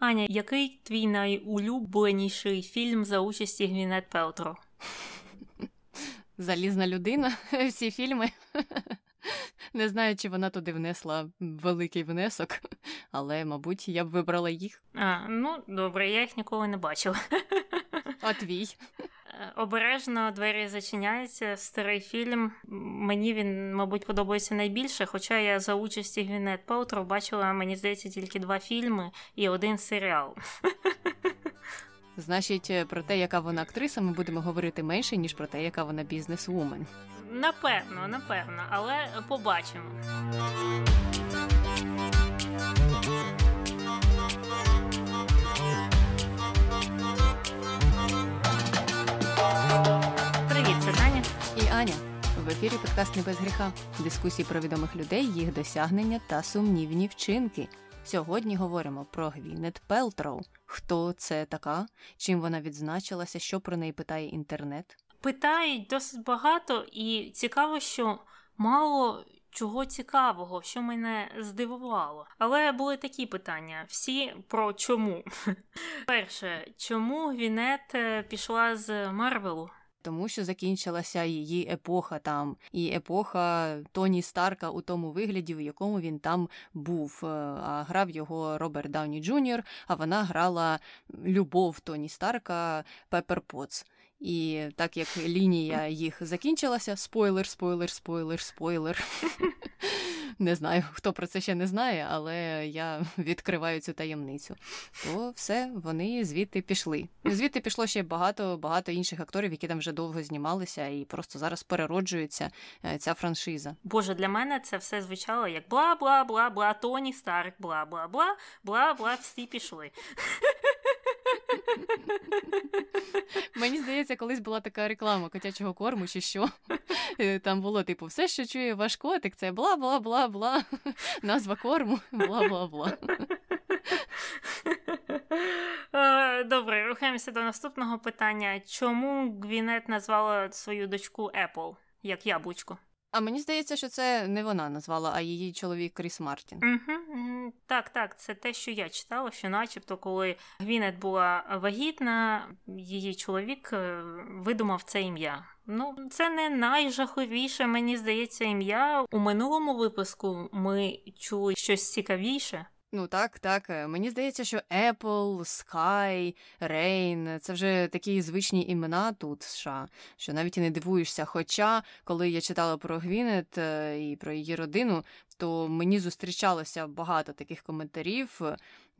Аня, який твій найулюбленіший фільм за участі Гвінет Пелтро? Залізна людина, всі фільми. Не знаю, чи вона туди внесла великий внесок, але, мабуть, я б вибрала їх. А, Ну, добре, я їх ніколи не бачила. А твій? Е, обережно двері зачиняються. Старий фільм. Мені він, мабуть, подобається найбільше. Хоча я за участі Гвінет Пелтро бачила, мені здається, тільки два фільми і один серіал. Значить, про те, яка вона актриса, ми будемо говорити менше, ніж про те, яка вона бізнес-вумен. Напевно, напевно, але побачимо. В ефірі подкаст «Не без гріха. Дискусії про відомих людей, їх досягнення та сумнівні вчинки. Сьогодні говоримо про Гвінет Пелтроу. Хто це така? Чим вона відзначилася? Що про неї питає інтернет? Питають досить багато, і цікаво, що мало чого цікавого, що мене здивувало. Але були такі питання: всі про чому. Перше, чому Гвінет е, пішла з Марвелу? Тому що закінчилася її епоха там, і епоха Тоні Старка у тому вигляді, в якому він там був. Е, а грав його Роберт Дауні Джуніор, а вона грала любов Тоні Старка Пепер Потс. І так як лінія їх закінчилася, спойлер, спойлер, спойлер, спойлер. Не знаю, хто про це ще не знає, але я відкриваю цю таємницю. То все, вони звідти пішли. Звідти пішло ще багато багато інших акторів, які там вже довго знімалися, і просто зараз перероджується е, ця франшиза. Боже, для мене це все звучало як бла бла бла бла Тоні Старк, бла бла бла бла бла всі пішли. Мені здається, колись була така реклама котячого корму, чи що. Е, там було, типу, все, що чує ваш котик, це бла бла бла бла. Назва корму, бла бла бла. Добре, рухаємося до наступного питання. Чому Гвінет назвала свою дочку Apple, як яблучко? А мені здається, що це не вона назвала, а її чоловік Кріс Мартін. Угу, Так, так, це те, що я читала, що, начебто, коли Гвінет була вагітна, її чоловік е, видумав це ім'я. Ну, це не найжаховіше, мені здається, ім'я. У минулому випуску ми чули щось цікавіше. Ну так, так. Е, мені здається, що Apple, Sky, Rain – це вже такі звичні імена тут США, що навіть і не дивуєшся. Хоча, коли я читала про Гвінет е, і про її родину, то мені зустрічалося багато таких коментарів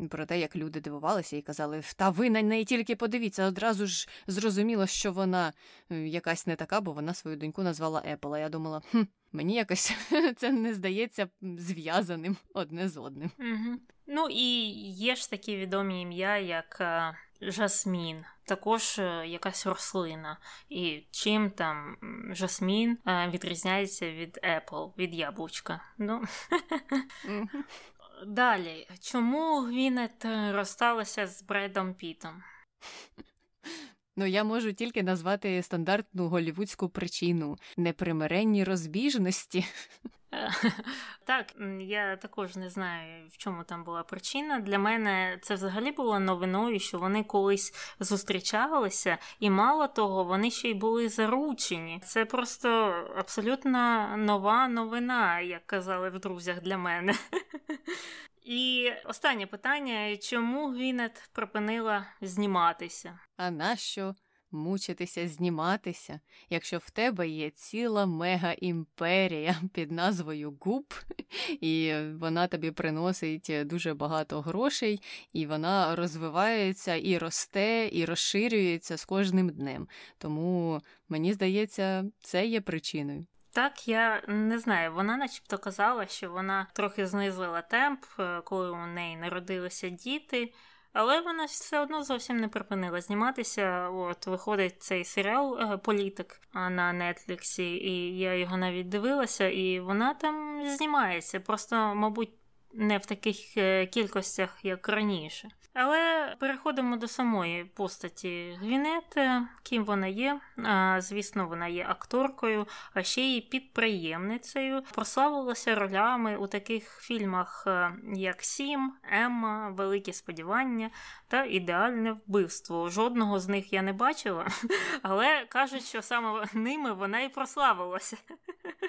про те, як люди дивувалися і казали, та ви на неї тільки подивіться, одразу ж зрозуміло, що вона якась не така, бо вона свою доньку назвала Apple. А Я думала, хм, Мені якось це не здається зв'язаним одне з одним. Угу. Ну і є ж такі відомі ім'я, як е, Жасмін, також е, якась рослина. І чим там Жасмін е, відрізняється від Apple, від яблучка. Ну. Далі, чому Гвінет розсталася з Бредом Пітом? Ну, я можу тільки назвати стандартну голівудську причину непримиренні розбіжності. Так, я також не знаю, в чому там була причина. Для мене це взагалі було новиною, що вони колись зустрічалися, і мало того, вони ще й були заручені. Це просто абсолютно нова новина, як казали в друзях для мене. І останнє питання: чому Гвінет припинила зніматися? А нащо мучитися зніматися, якщо в тебе є ціла мега-імперія під назвою Губ, і вона тобі приносить дуже багато грошей, і вона розвивається і росте, і розширюється з кожним днем. Тому мені здається, це є причиною. Так, я не знаю. Вона, начебто, казала, що вона трохи знизила темп, е, коли у неї народилися діти, але вона все одно зовсім не припинила зніматися. От виходить цей серіал е, Політик на Нетфліксі, і я його навіть дивилася, і вона там знімається. Просто, мабуть, не в таких е, кількостях, як раніше. Але переходимо до самої постаті Гвінет, ким вона є. Звісно, вона є акторкою, а ще й підприємницею. Прославилася ролями у таких фільмах, е, як Сім, Емма, Великі сподівання та ідеальне вбивство. Жодного з них я не бачила, але кажуть, що саме ними вона і прославилася.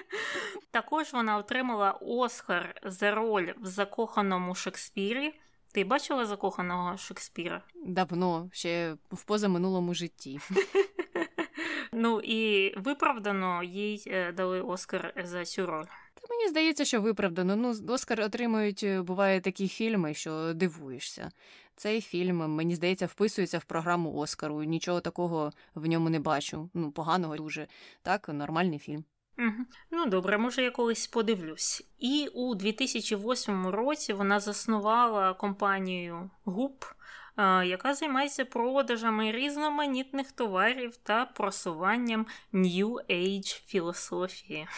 Також вона отримала Оскар за роль в закоханому Шекспірі. Ти бачила закоханого Шекспіра? Давно, ще в позаминулому житті. Ну і виправдано їй е, дали Оскар за цю роль. Та мені здається, що виправдано. Ну, Оскар отримують, е, буває такі фільми, що дивуєшся. Цей фільм, мені здається, вписується в програму Оскару. Нічого такого в ньому не бачу. Ну, поганого дуже. Так, нормальний фільм. Угу. Ну добре, може я колись подивлюсь. І у 2008 році вона заснувала компанію ГУП, яка займається продажами різноманітних товарів та просуванням New Age філософії.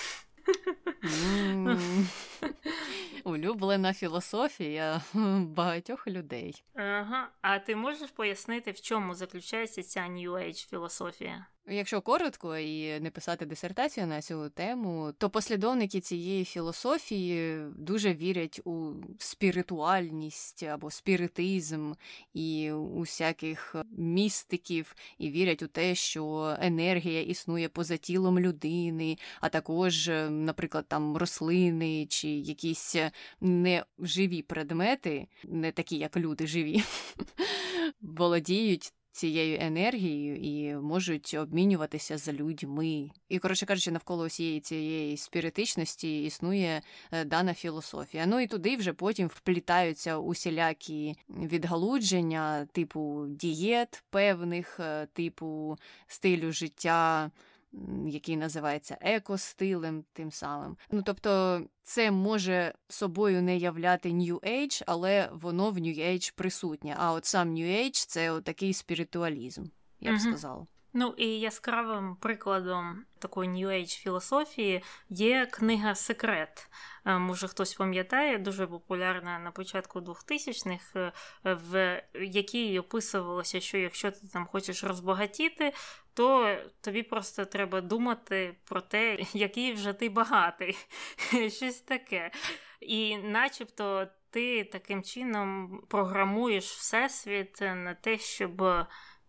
Улюблена філософія багатьох людей. Ага. А ти можеш пояснити, в чому заключається ця New Age філософія? Якщо коротко і не писати дисертацію на цю тему, то послідовники цієї філософії дуже вірять у спіритуальність або спіритизм і усяких містиків, і вірять у те, що енергія існує поза тілом людини, а також, наприклад, там рослини чи якісь неживі предмети, не такі як люди живі, володіють цією енергією і можуть обмінюватися з людьми. І, коротше кажучи, навколо усієї цієї спіритичності існує е, дана філософія. Ну і туди вже потім вплітаються усілякі відгалудження, типу дієт певних, е, типу стилю життя який називається екостилем, тим самим. Ну тобто, це може собою не являти New Age, але воно в New Age присутнє. А от сам New Age – це такий спіритуалізм, я б сказала. Ну і яскравим прикладом такої New Age філософії є книга Секрет. Е, може, хтось пам'ятає, дуже популярна на початку 2000-х, е, в якій описувалося, що якщо ти там хочеш розбагатіти, то тобі просто треба думати про те, який вже ти багатий. Щось таке. І начебто ти таким чином програмуєш всесвіт на те, щоб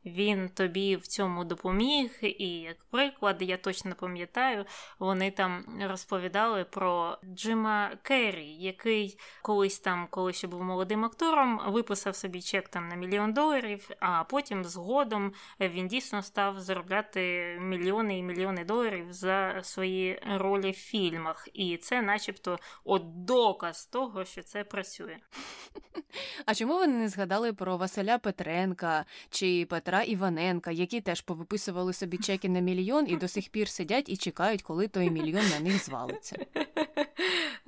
він тобі в цьому допоміг, і як приклад, я точно пам'ятаю, вони там розповідали про Джима Керрі, який колись там, коли ще був молодим актором, виписав собі чек там на мільйон доларів, а потім згодом він дійсно став заробляти мільйони і мільйони доларів за свої ролі в фільмах. І це, начебто, от доказ того, що це працює. А чому вони не згадали про Василя Петренка чи Петра? Петра Іваненка, які теж повиписували собі чеки на мільйон і до сих пір сидять і чекають, коли той мільйон на них звалиться.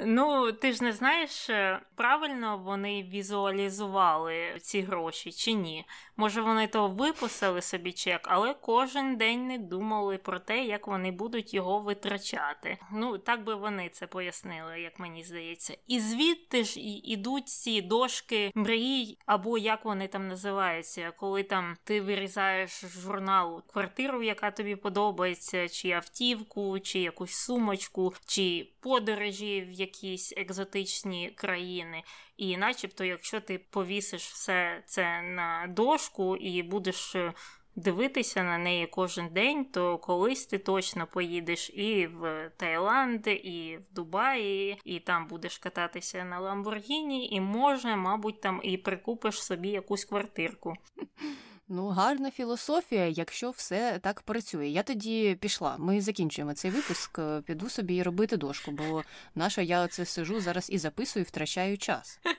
Ну, ти ж не знаєш, е, правильно вони візуалізували ці гроші чи ні? Може, вони то виписали собі чек, але кожен день не думали про те, як вони будуть його витрачати. Ну, так би вони це пояснили, як мені здається. І звідти ж ідуть ці дошки мрій, або як вони там називаються, коли там ти вирізаєш з журналу квартиру, яка тобі подобається, чи автівку, чи якусь сумочку, чи подорожі в якісь екзотичні країни. І начебто, якщо ти повісиш все це на дошку і будеш е, дивитися на неї кожен день, то колись ти точно поїдеш і в Таїланд, і в Дубаї, і там будеш кататися на Ламборгіні, і може, мабуть, там і прикупиш собі якусь квартирку. Ну, гарна філософія, якщо все так працює. Я тоді пішла. Ми закінчуємо цей випуск. Е, піду собі робити дошку, бо наша я оце сижу зараз і записую, втрачаю час.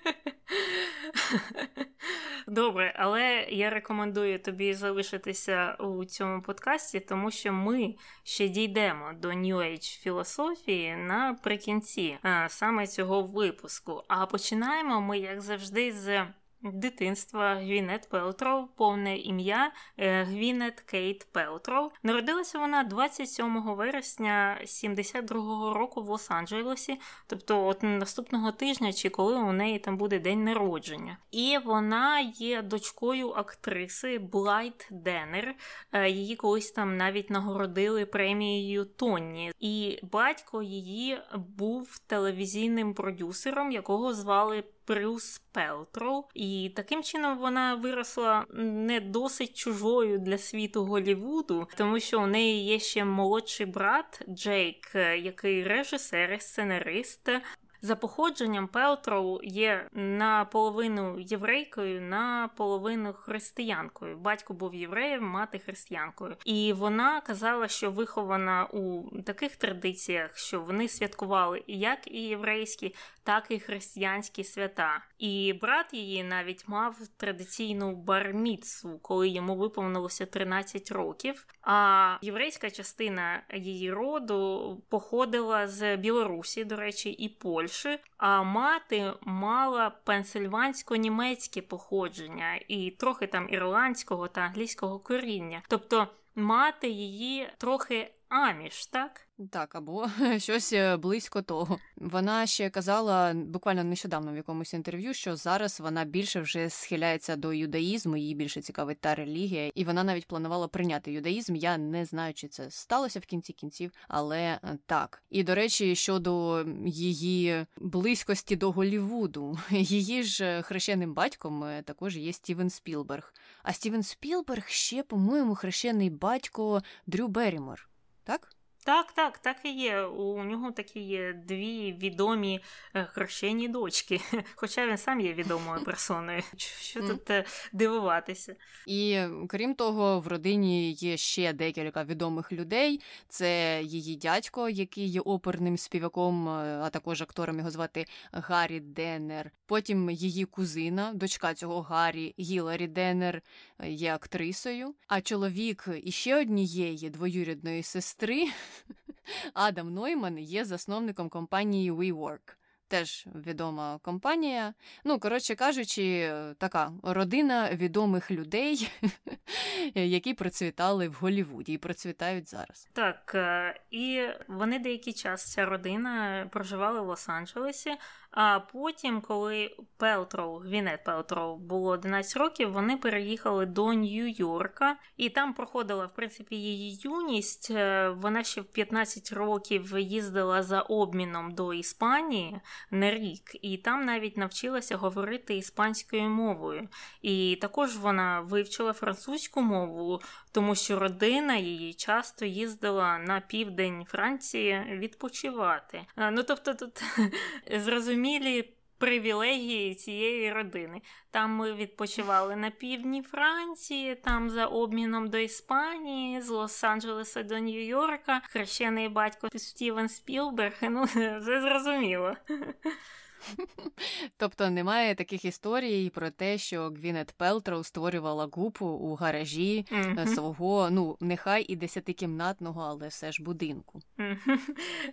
Добре, але я рекомендую тобі залишитися у цьому подкасті, тому що ми ще дійдемо до New Age філософії наприкінці е, саме цього випуску. А починаємо ми, як завжди, з дитинства Гвінет Пелтроу, повне ім'я е, Гвінет Кейт Пелтроу. Народилася вона 27 вересня 72-го року в Лос-Анджелесі, тобто от наступного тижня, чи коли у неї там буде день народження. І вона є дочкою актриси Блайт Денер. Е, її колись там навіть нагородили премією Тонні. І батько її був телевізійним продюсером, якого звали. Брюс Пелтроу. І таким чином вона виросла не досить чужою для світу Голівуду, тому що у неї є ще молодший брат Джейк, який режисер, і сценарист. За походженням Пелтроу є наполовину єврейкою, наполовину християнкою. Батько був євреєм, мати християнкою. І вона казала, що вихована у таких традиціях, що вони святкували як і єврейські, так і християнські свята. І брат її навіть мав традиційну барміцу, коли йому виповнилося 13 років. А єврейська частина її роду походила з Білорусі, до речі, і Польщі. А мати мала пенсильвансько-німецьке походження і трохи там ірландського та англійського коріння. Тобто мати її трохи аміш, так? Так, або щось е, близько того. Вона ще казала буквально нещодавно в якомусь інтерв'ю, що зараз вона більше вже схиляється до юдаїзму, її більше цікавить та релігія, і вона навіть планувала прийняти юдаїзм. Я не знаю, чи це сталося в кінці кінців, але е, так. І до речі, щодо її близькості до Голівуду, її ж е, хрещеним батьком також є Стівен Спілберг. А Стівен Спілберг ще, по-моєму, хрещений батько Дрю Беррімор. Так? Так, так, так і є. У нього такі є дві відомі е, хрещені дочки. Хоча він сам є відомою персоною. Що тут е, дивуватися? І крім того, в родині є ще декілька відомих людей. Це її дядько, який є оперним співаком, е, а також актором його звати Гаррі Деннер. Потім її кузина, дочка цього Гаррі Гіларі Деннер, є актрисою. А чоловік іще однієї двоюрідної сестри. Адам Нойман є засновником компанії WeWork. Теж відома компанія. Ну, коротше кажучи, така родина відомих людей, які процвітали в Голлівуді і процвітають зараз. Так, е, і вони деякий час ця родина проживали в Лос-Анджелесі. А потім, коли Пелтроу, Гвінет Пелтроу було 11 років, вони переїхали до Нью-Йорка, і там проходила в принципі її юність. Е, вона ще в 15 років їздила за обміном до Іспанії на рік, і там навіть навчилася говорити іспанською мовою. І також вона вивчила французьку мову, тому що родина її часто їздила на південь Франції відпочивати. Е, ну тобто, тут зрозумілі. Привілегії цієї родини. Там ми відпочивали на півдні Франції, там за обміном до Іспанії, з Лос-Анджелеса до Нью-Йорка, хрещений батько Стівен Спілберг. Ну, все зрозуміло. Тобто немає таких історій про те, що Гвінет Пелтроу створювала гупу у гаражі mm-hmm. свого, ну, нехай і десятикімнатного, але все ж будинку.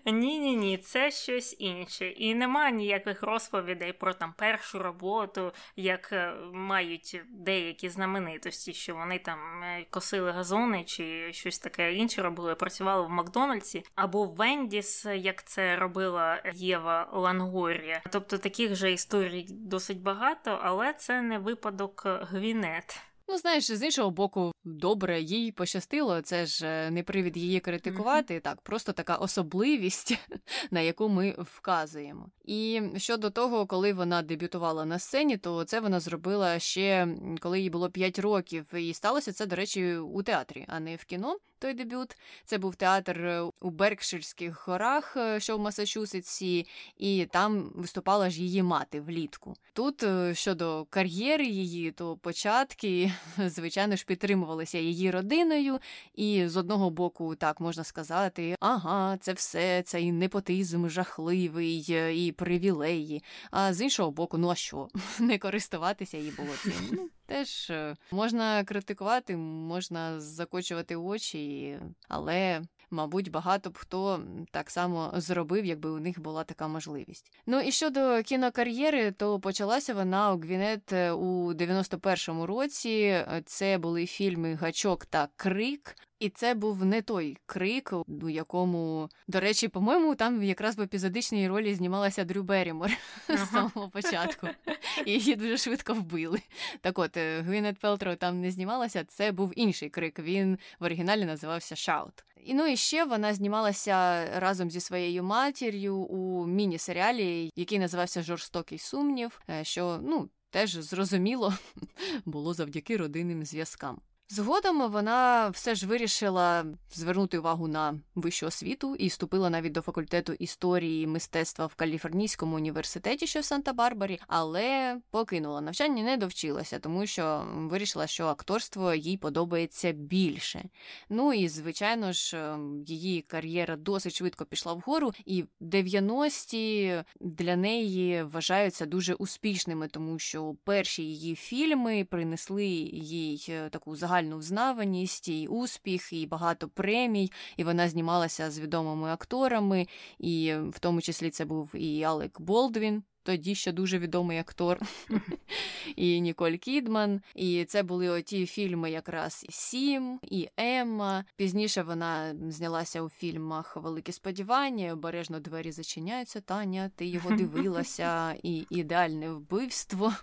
Ні, ні, ні, це щось інше. І немає ніяких розповідей про там першу роботу, як е, мають деякі знаменитості, що вони там е, косили газони чи щось таке інше робили, працювали в Макдональдсі або в Вендіс, як це робила Єва Лангорія. Тобто таких же історій досить багато, але це не випадок Гвінет. Ну, знаєш, з іншого боку, добре, їй пощастило. Це ж е, не привід її критикувати. Mm-hmm. Так, просто така особливість, на яку ми вказуємо. І щодо того, коли вона дебютувала на сцені, то це вона зробила ще коли їй було 5 років. І сталося це, до речі, у театрі, а не в кіно той дебют. Це був театр е, у Беркширських горах, е, що в Масачусетсі, і там виступала ж її мати влітку. Тут е, щодо кар'єри її, то початки, звичайно ж, підтримувалися її родиною, і з одного боку, так можна сказати, ага, це все, цей непотизм жахливий і привілеї. А з іншого боку, ну а що? Не користуватися їй було цим. Теж можна критикувати, можна закочувати очі, але мабуть, багато б хто так само зробив, якби у них була така можливість. Ну і щодо кінокар'єри, то почалася вона у Гвінет е, у 91-му році. Це були фільми Гачок та Крик. І це був не той крик, у якому, до речі, по-моєму, там якраз в епізодичній ролі знімалася Дрю Берімор ага. з самого початку. І її дуже швидко вбили. Так от, е, Гвінет Пелтро там не знімалася, це був інший крик. Він в оригіналі називався Шаут. І ну і ще вона знімалася разом зі своєю матір'ю у міні-серіалі, який називався Жорстокий сумнів, що ну теж зрозуміло було завдяки родинним зв'язкам. Згодом вона все ж вирішила звернути увагу на вищу освіту і вступила навіть до факультету історії мистецтва в Каліфорнійському університеті, що в Санта-Барбарі, але покинула навчання, не довчилася, тому що вирішила, що акторство їй подобається більше. Ну і звичайно ж, її кар'єра досить швидко пішла вгору, і 90-ті для неї вважаються дуже успішними, тому що перші її фільми принесли їй е, таку загальну загальну взнаваність, і успіх, і багато премій. І вона знімалася з відомими акторами, і в тому числі це був і Алек Болдвін тоді ще дуже відомий актор, і Ніколь Кідман. І це були оті фільми, якраз Сім і Емма. Пізніше вона знялася у фільмах Великі сподівання, обережно двері зачиняються. Таня, ти його дивилася, і ідеальне вбивство.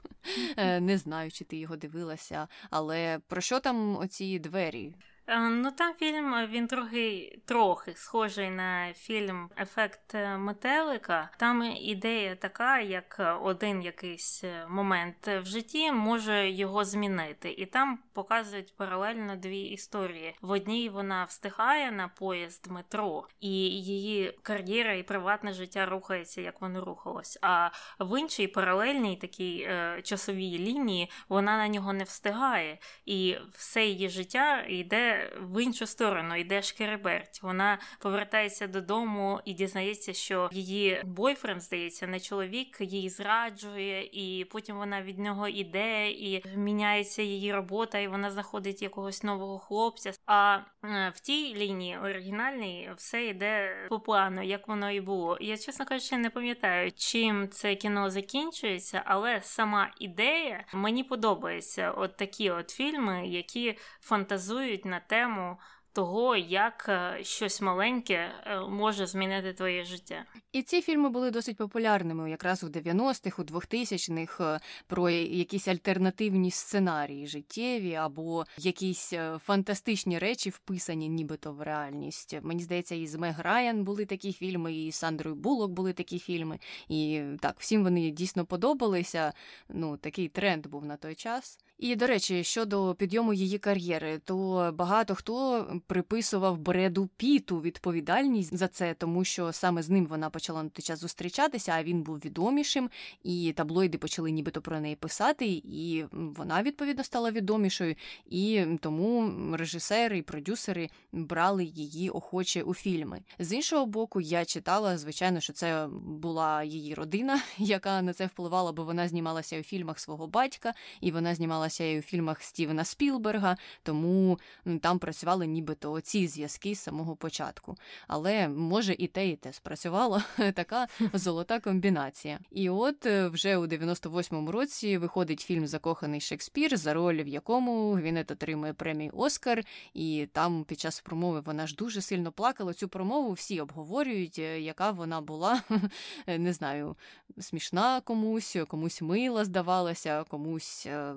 Е, не знаю, чи ти його дивилася, але про що там оці двері? Е, ну там фільм е, він трохи трохи схожий на фільм Ефект е, метелика. Там ідея така, як один якийсь момент в житті може його змінити, і там показують паралельно дві історії. В одній вона встигає на поїзд метро, і її кар'єра і приватне життя рухається, як воно рухалось. А в іншій паралельній такій часовій лінії вона на нього не встигає, і все її життя йде в іншу сторону, йде шкереберть. Вона повертається додому і дізнається, що її бойфренд, здається, не чоловік, її зраджує, і потім вона від нього іде, і міняється її робота, і вона знаходить якогось нового хлопця. А е, в тій лінії оригінальній все йде по плану, як воно і було. Я, чесно кажучи, не пам'ятаю, чим це кіно закінчується, але сама ідея мені подобається. От такі от фільми, які фантазують на тему того, як е, щось маленьке е, може змінити твоє життя. І ці фільми були досить популярними якраз у 90-х, у 2000-х, е, про якісь альтернативні сценарії життєві або якісь фантастичні речі, вписані нібито в реальність. Мені здається, і з Мег Райан були такі фільми, і з Сандрою Булок були такі фільми. І так, всім вони дійсно подобалися. Ну, такий тренд був на той час. І до речі, щодо підйому її кар'єри, то багато хто приписував Бреду Піту відповідальність за це, тому що саме з ним вона почала на той час зустрічатися, а він був відомішим, і таблоїди почали нібито про неї писати, і вона відповідно стала відомішою. І тому режисери і продюсери брали її охоче у фільми. З іншого боку, я читала, звичайно, що це була її родина, яка на це впливала, бо вона знімалася у фільмах свого батька, і вона знімалася знімалася і у фільмах Стівена Спілберга, тому там працювали нібито ці зв'язки з самого початку. Але може і те, і те спрацювало така золота комбінація. І от е, вже у 98-му році виходить фільм Закоханий Шекспір, за роль в якому Гвінет отримує премію Оскар, і там під час промови вона ж дуже сильно плакала. Цю промову всі обговорюють, е, яка вона була, не знаю, смішна комусь, комусь мила здавалася, комусь е,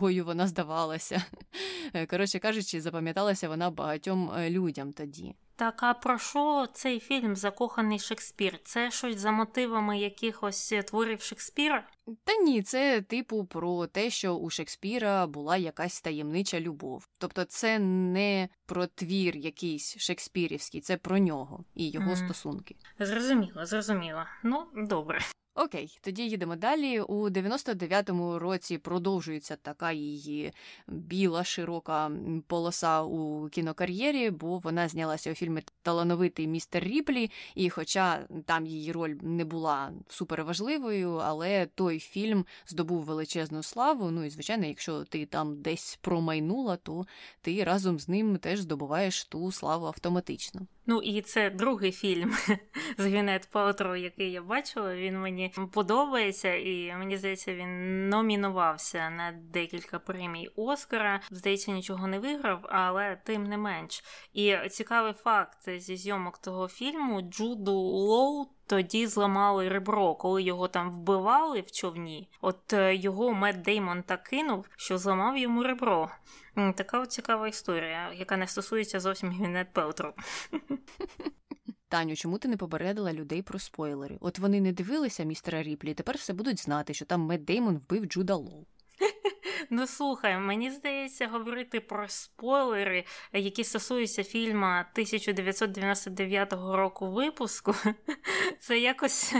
довго вона здавалася. Е, коротше кажучи, запам'яталася вона багатьом е, людям тоді. Так, а про що цей фільм Закоханий Шекспір? Це щось за мотивами якихось творів Шекспіра? Та ні, це типу про те, що у Шекспіра була якась таємнича любов. Тобто, це не про твір якийсь шекспірівський, це про нього і його mm. стосунки. Зрозуміло, зрозуміло. Ну, добре. Окей, тоді їдемо далі. У 99-му році продовжується така її біла, широка полоса у кінокар'єрі, бо вона знялася у фільмі Талановитий містер Ріплі, і хоча там її роль не була суперважливою, але той фільм здобув величезну славу. Ну і звичайно, якщо ти там десь промайнула, то ти разом з ним теж здобуваєш ту славу автоматично. Ну і це другий фільм з Гвінет Палтроу, який я бачила. Він мені подобається, і мені здається, він номінувався на декілька премій Оскара. Здається, нічого не виграв, але тим не менш. І цікавий факт зі зйомок того фільму Джуду Лоу. Тоді зламали ребро, коли його там вбивали в човні. От е, його Метт Деймон так кинув, що зламав йому ребро. Така от цікава історія, яка не стосується зовсім Гвінет Пелтроу. Таню, чому ти не попередила людей про спойлери? От вони не дивилися містера Ріплі, і тепер все будуть знати, що там Метт Деймон вбив Джуда Лоу. Ну слухай, мені здається, говорити про спойлери, які стосуються фільму 1999 року випуску, це якось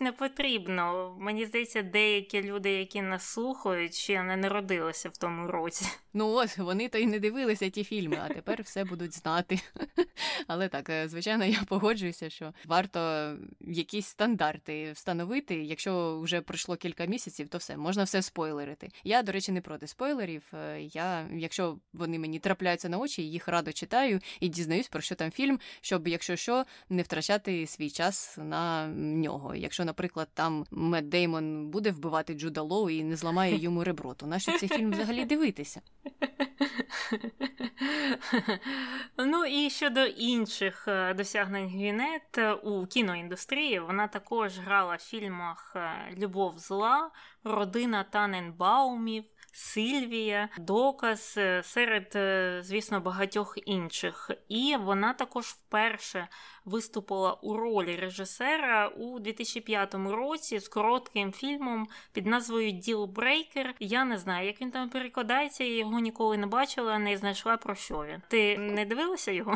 не потрібно. Мені здається, деякі люди, які нас слухають, ще не народилися в тому році. Ну ось вони то й не дивилися ті фільми, а тепер все будуть знати. Але так, е, звичайно, я погоджуюся, що варто якісь стандарти встановити. Якщо вже пройшло кілька місяців, то все можна все спойлерити. Я, до речі, не проти спойлерів. Е, я, якщо вони мені трапляються на очі, їх радо читаю і дізнаюсь про що там фільм, щоб, якщо що, не втрачати свій час на нього. Якщо, наприклад, там Мед Деймон буде вбивати Джуда Лоу і не зламає йому ребро, то нащо цей фільм взагалі дивитися? Ну і щодо інших е, досягнень Гвінет е, у кіноіндустрії, вона також грала в фільмах Любов зла, Родина Таненбаумів. Сильвія, доказ е, серед, звісно, багатьох інших. І вона також вперше виступила у ролі режисера у 2005 році з коротким фільмом під назвою Dealbreaker. Я не знаю, як він там перекладається, я його ніколи не бачила, не знайшла про що він. Ти не дивилася його?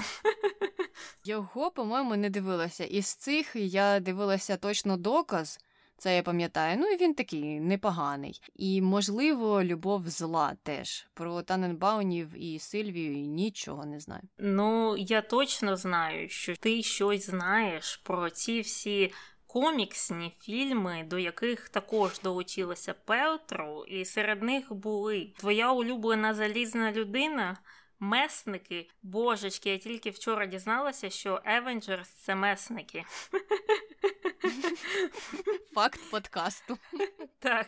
Його, по-моєму, не дивилася. Із цих я дивилася точно доказ. Це я пам'ятаю. Ну і він такий непоганий. І, можливо, любов зла теж. Про Таненбаумів і Сильвію нічого не знаю. Ну, я точно знаю, що ти щось знаєш про ці всі. Коміксні фільми, до яких також долучилася Пелтроу, і серед них були Твоя улюблена залізна людина, месники. Божечки, я тільки вчора дізналася, що Avengers – це месники. Факт подкасту. Так.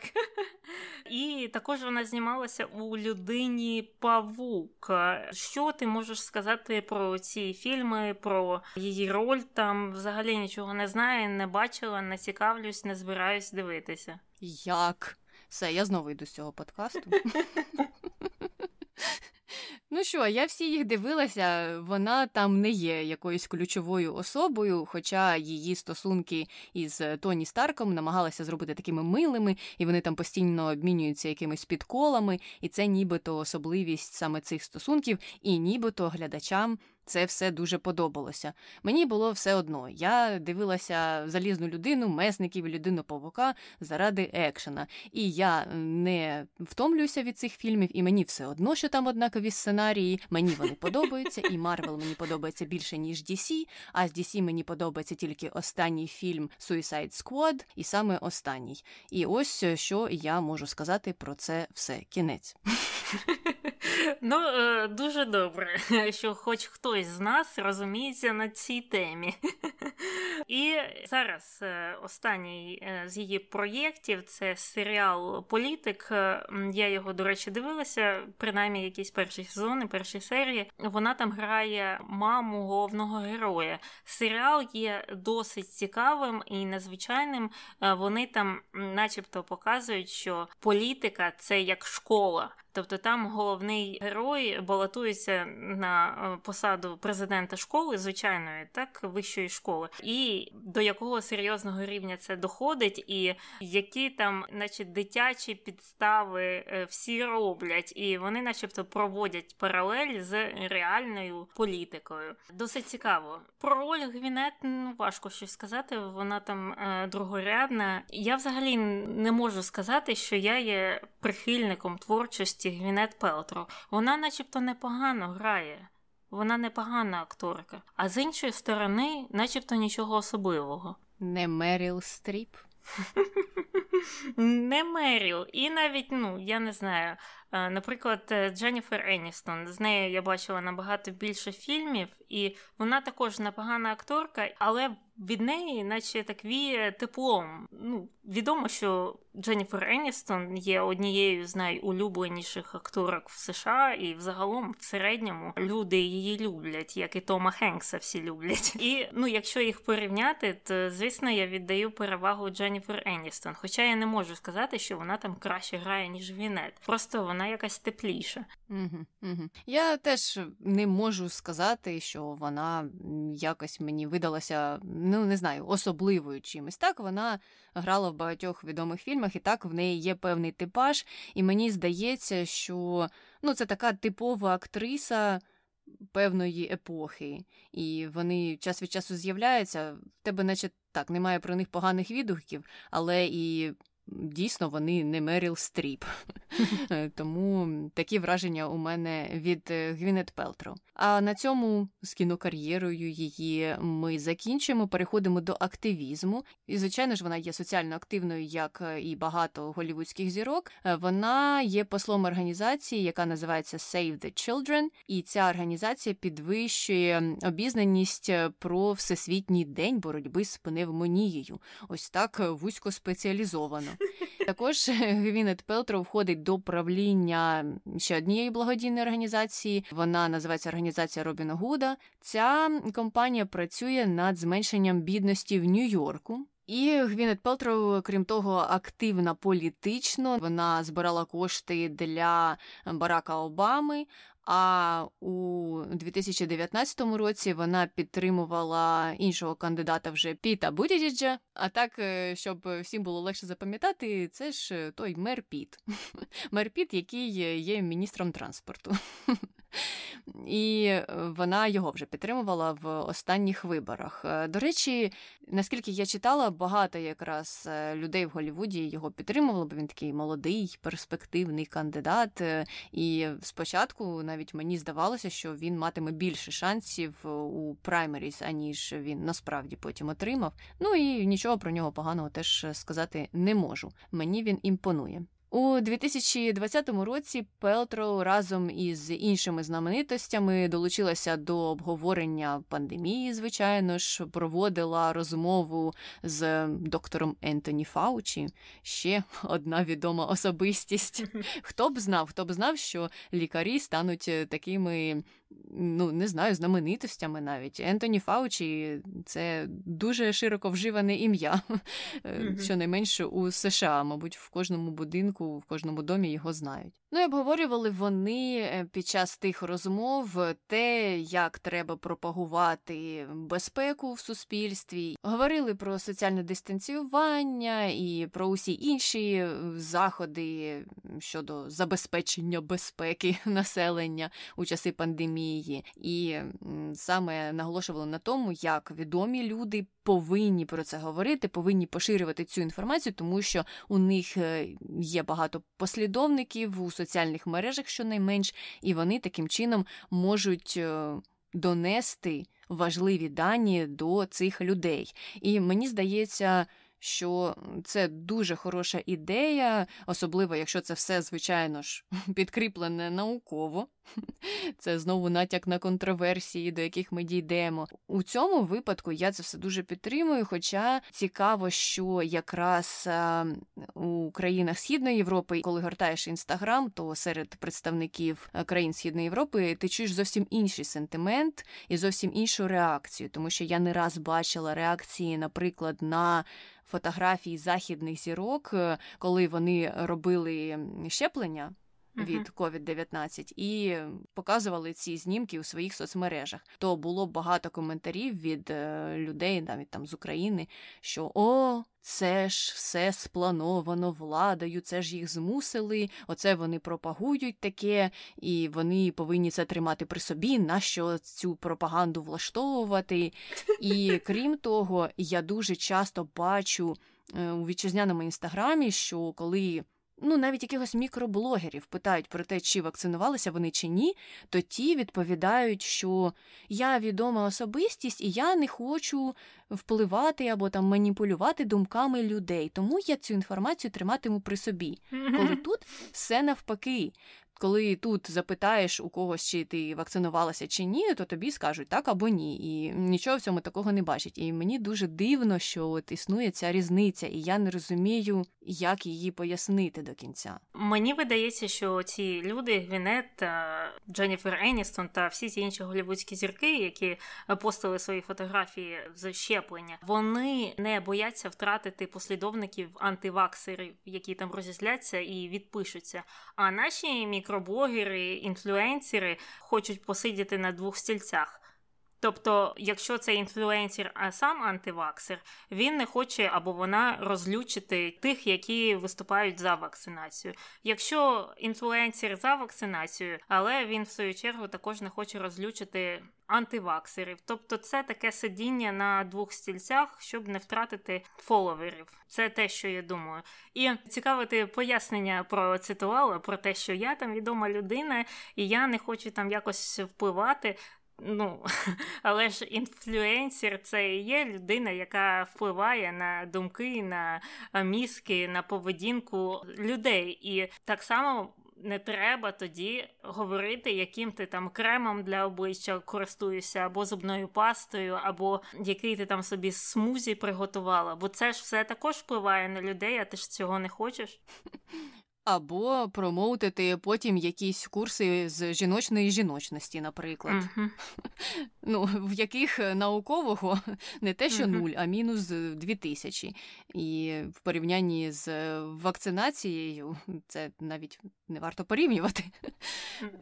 І також вона знімалася у людині Павук. Що ти можеш сказати про ці фільми, про її роль там? Взагалі нічого не знаю, не бачила, не цікавлюсь, не збираюсь дивитися. Як? Все, я знову йду з цього подкасту. Ну що, я всі їх дивилася, вона там не є якоюсь ключовою особою, хоча її стосунки із Тоні Старком намагалися зробити такими милими, і вони там постійно обмінюються якимись підколами, і це нібито особливість саме цих стосунків, і нібито глядачам це все дуже подобалося. Мені було все одно. Я дивилася залізну людину, месників і людину павука заради екшена. І я не втомлююся від цих фільмів, і мені все одно, що там однакові сценарії. Мені вони подобаються, і Марвел мені подобається більше, ніж DC, А з DC мені подобається тільки останній фільм Suicide Squad, і саме останній. І ось що я можу сказати про це все. Кінець. Ну, е, дуже добре, що хоч хтось з нас розуміється на цій темі. І зараз е, останній е, з її проєктів це серіал Політик. Я його, до речі, дивилася, принаймні якісь перші сезони, перші серії. Вона там грає маму головного героя. Серіал є досить цікавим і незвичайним. Вони там, начебто, показують, що політика це як школа. Тобто там головний герой балотується на е, посаду президента школи, звичайної, так, вищої школи, і до якого серйозного рівня це доходить, і які там, значить, дитячі підстави е, всі роблять, і вони, начебто, проводять паралель з реальною політикою. Досить цікаво. Про роль Гвінет ну, важко щось сказати. Вона там е, другорядна. Я взагалі не можу сказати, що я є прихильником творчості Гвінет Пелтро. Вона начебто непогано грає, вона непогана акторка, а з іншої сторони, начебто нічого особливого. Не Меріл Стріп. Не Меріл. І навіть, ну, я не знаю. Е, наприклад, е, Дженніфер Еністон. З нею я бачила набагато більше фільмів, і вона також непогана акторка, але від неї, наче так віє теплом. Ну, Відомо, що Дженніфер Еністон є однією з найулюбленіших акторок в США, і загалом в середньому люди її люблять, як і Тома Хенкса всі люблять. І ну, якщо їх порівняти, то звісно я віддаю перевагу Дженніфер Еністон. Хоча я не можу сказати, що вона там краще грає, ніж Вінет. Просто вона якась тепліша. Я теж не можу сказати, що вона якось мені видалася, ну не знаю, особливою чимось. Так вона грала в багатьох відомих фільмах, і так в неї є певний типаж. І мені здається, що ну, це така типова актриса. Певної епохи, і вони час від часу з'являються. В тебе, наче так, немає про них поганих відгуків, але і дійсно вони не Меріл Стріп. Е, тому такі враження у мене від е, Гвінет Пелтроу. А на цьому з кінокар'єрою її ми закінчимо. Переходимо до активізму. І, звичайно ж, вона є соціально активною, як е, і багато голівудських зірок. Вона є послом організації, яка називається Save the Children, і ця організація підвищує обізнаність про всесвітній день боротьби з пневмонією. Ось так вузько спеціалізовано. Також Гвінет Пелтро входить до правління ще однієї благодійної організації. Вона називається Організація Робіна Гуда. Ця компанія працює над зменшенням бідності в Нью-Йорку. І Гвінет Пелтроу, крім того, активна політично. Вона збирала кошти для Барака Обами. А у 2019 році вона підтримувала іншого кандидата вже Піта Будідіджа. А так, е, щоб всім було легше запам'ятати, це ж той мер Піт. Мер Піт, який є міністром транспорту. І е, вона його вже підтримувала в останніх виборах. Е, до речі, наскільки я читала, багато якраз е, людей в Голлівуді його підтримували, бо він такий молодий, перспективний кандидат. І спочатку навіть мені здавалося, що він матиме більше шансів у праймеріс, аніж він насправді потім отримав. Ну і нічого про нього поганого теж сказати не можу. Мені він імпонує. У 2020 році Пелтро разом із іншими знаменитостями долучилася до обговорення пандемії. Звичайно ж, проводила розмову з доктором Ентоні Фаучі. Ще одна відома особистість. Хто б знав, хто б знав, що лікарі стануть такими ну не знаю, знаменитостями навіть. Ентоні Фаучі це дуже широко вживане ім'я, mm-hmm. щонайменше у США, мабуть, в кожному будинку, в кожному домі його знають. Ну і обговорювали вони е, під час тих розмов те, як треба пропагувати безпеку в суспільстві. Говорили про соціальне дистанціювання і про усі інші е, заходи щодо забезпечення безпеки населення у часи пандемії, і саме наголошували на тому, як відомі люди повинні про це говорити, повинні поширювати цю інформацію, тому що у них е, є багато послідовників у соціальних мережах, щонайменш, і вони таким чином можуть е, донести важливі дані до цих людей. І мені здається що це дуже хороша ідея, особливо якщо це все, звичайно ж, підкріплене науково. Це знову натяк на контроверсії, до яких ми дійдемо. У цьому випадку я це все дуже підтримую. Хоча цікаво, що якраз у країнах Східної Європи, коли гортаєш інстаграм, то серед представників країн Східної Європи ти чуєш зовсім інший сентимент і зовсім іншу реакцію, тому що я не раз бачила реакції, наприклад, на фотографій західних зірок, е, коли вони робили щеплення. Від COVID-19 і показували ці знімки у своїх соцмережах. То було багато коментарів від е, людей, навіть там з України, що о, це ж все сплановано владою, це ж їх змусили, оце вони пропагують таке, і вони повинні це тримати при собі, нащо цю пропаганду влаштовувати. І крім того, я дуже часто бачу е, у вітчизняному інстаграмі, що коли ну навіть якихось мікроблогерів питають про те, чи вакцинувалися вони чи ні, то ті відповідають, що я відома особистість і я не хочу впливати або там маніпулювати думками людей, тому я цю інформацію триматиму при собі. Коли тут все навпаки. Коли тут запитаєш у когось, чи ти вакцинувалася чи ні, то тобі скажуть так або ні, і нічого в цьому такого не бачать. І мені дуже дивно, що от існує ця різниця, і я не розумію, як її пояснити до кінця. Мені видається, що ці люди, Гвінет, Дженніфер Еністон та всі ці інші голівудські зірки, які постили свої фотографії з щеплення, вони не бояться втратити послідовників антиваксерів, які там розізляться і відпишуться. А наші мікроблогери, інфлюенсери хочуть посидіти на двох стільцях. Тобто, якщо це інфлюенсер, а сам антиваксер, він не хоче або вона розлючити тих, які виступають за вакцинацію. Якщо інфлюенсер за вакцинацію, але він в свою чергу також не хоче розлючити антиваксерів. Тобто, це таке сидіння на двох стільцях, щоб не втратити фоловерів. Це те, що я думаю. І цікаве ти пояснення про цитувала про те, що я там відома людина, і я не хочу там якось впливати. Ну, але ж інфлюенсер це і є людина, яка впливає на думки, на мізки, на поведінку людей. І так само не треба тоді говорити, яким ти там кремом для обличчя користуєшся, або зубною пастою, або який ти там собі смузі приготувала. Бо це ж все також впливає на людей, а ти ж цього не хочеш. Або промоутити потім якісь курси з жіночної жіночності, наприклад, uh-huh. ну, в яких наукового не те, що нуль, а мінус дві тисячі. І в порівнянні з вакцинацією це навіть не варто порівнювати.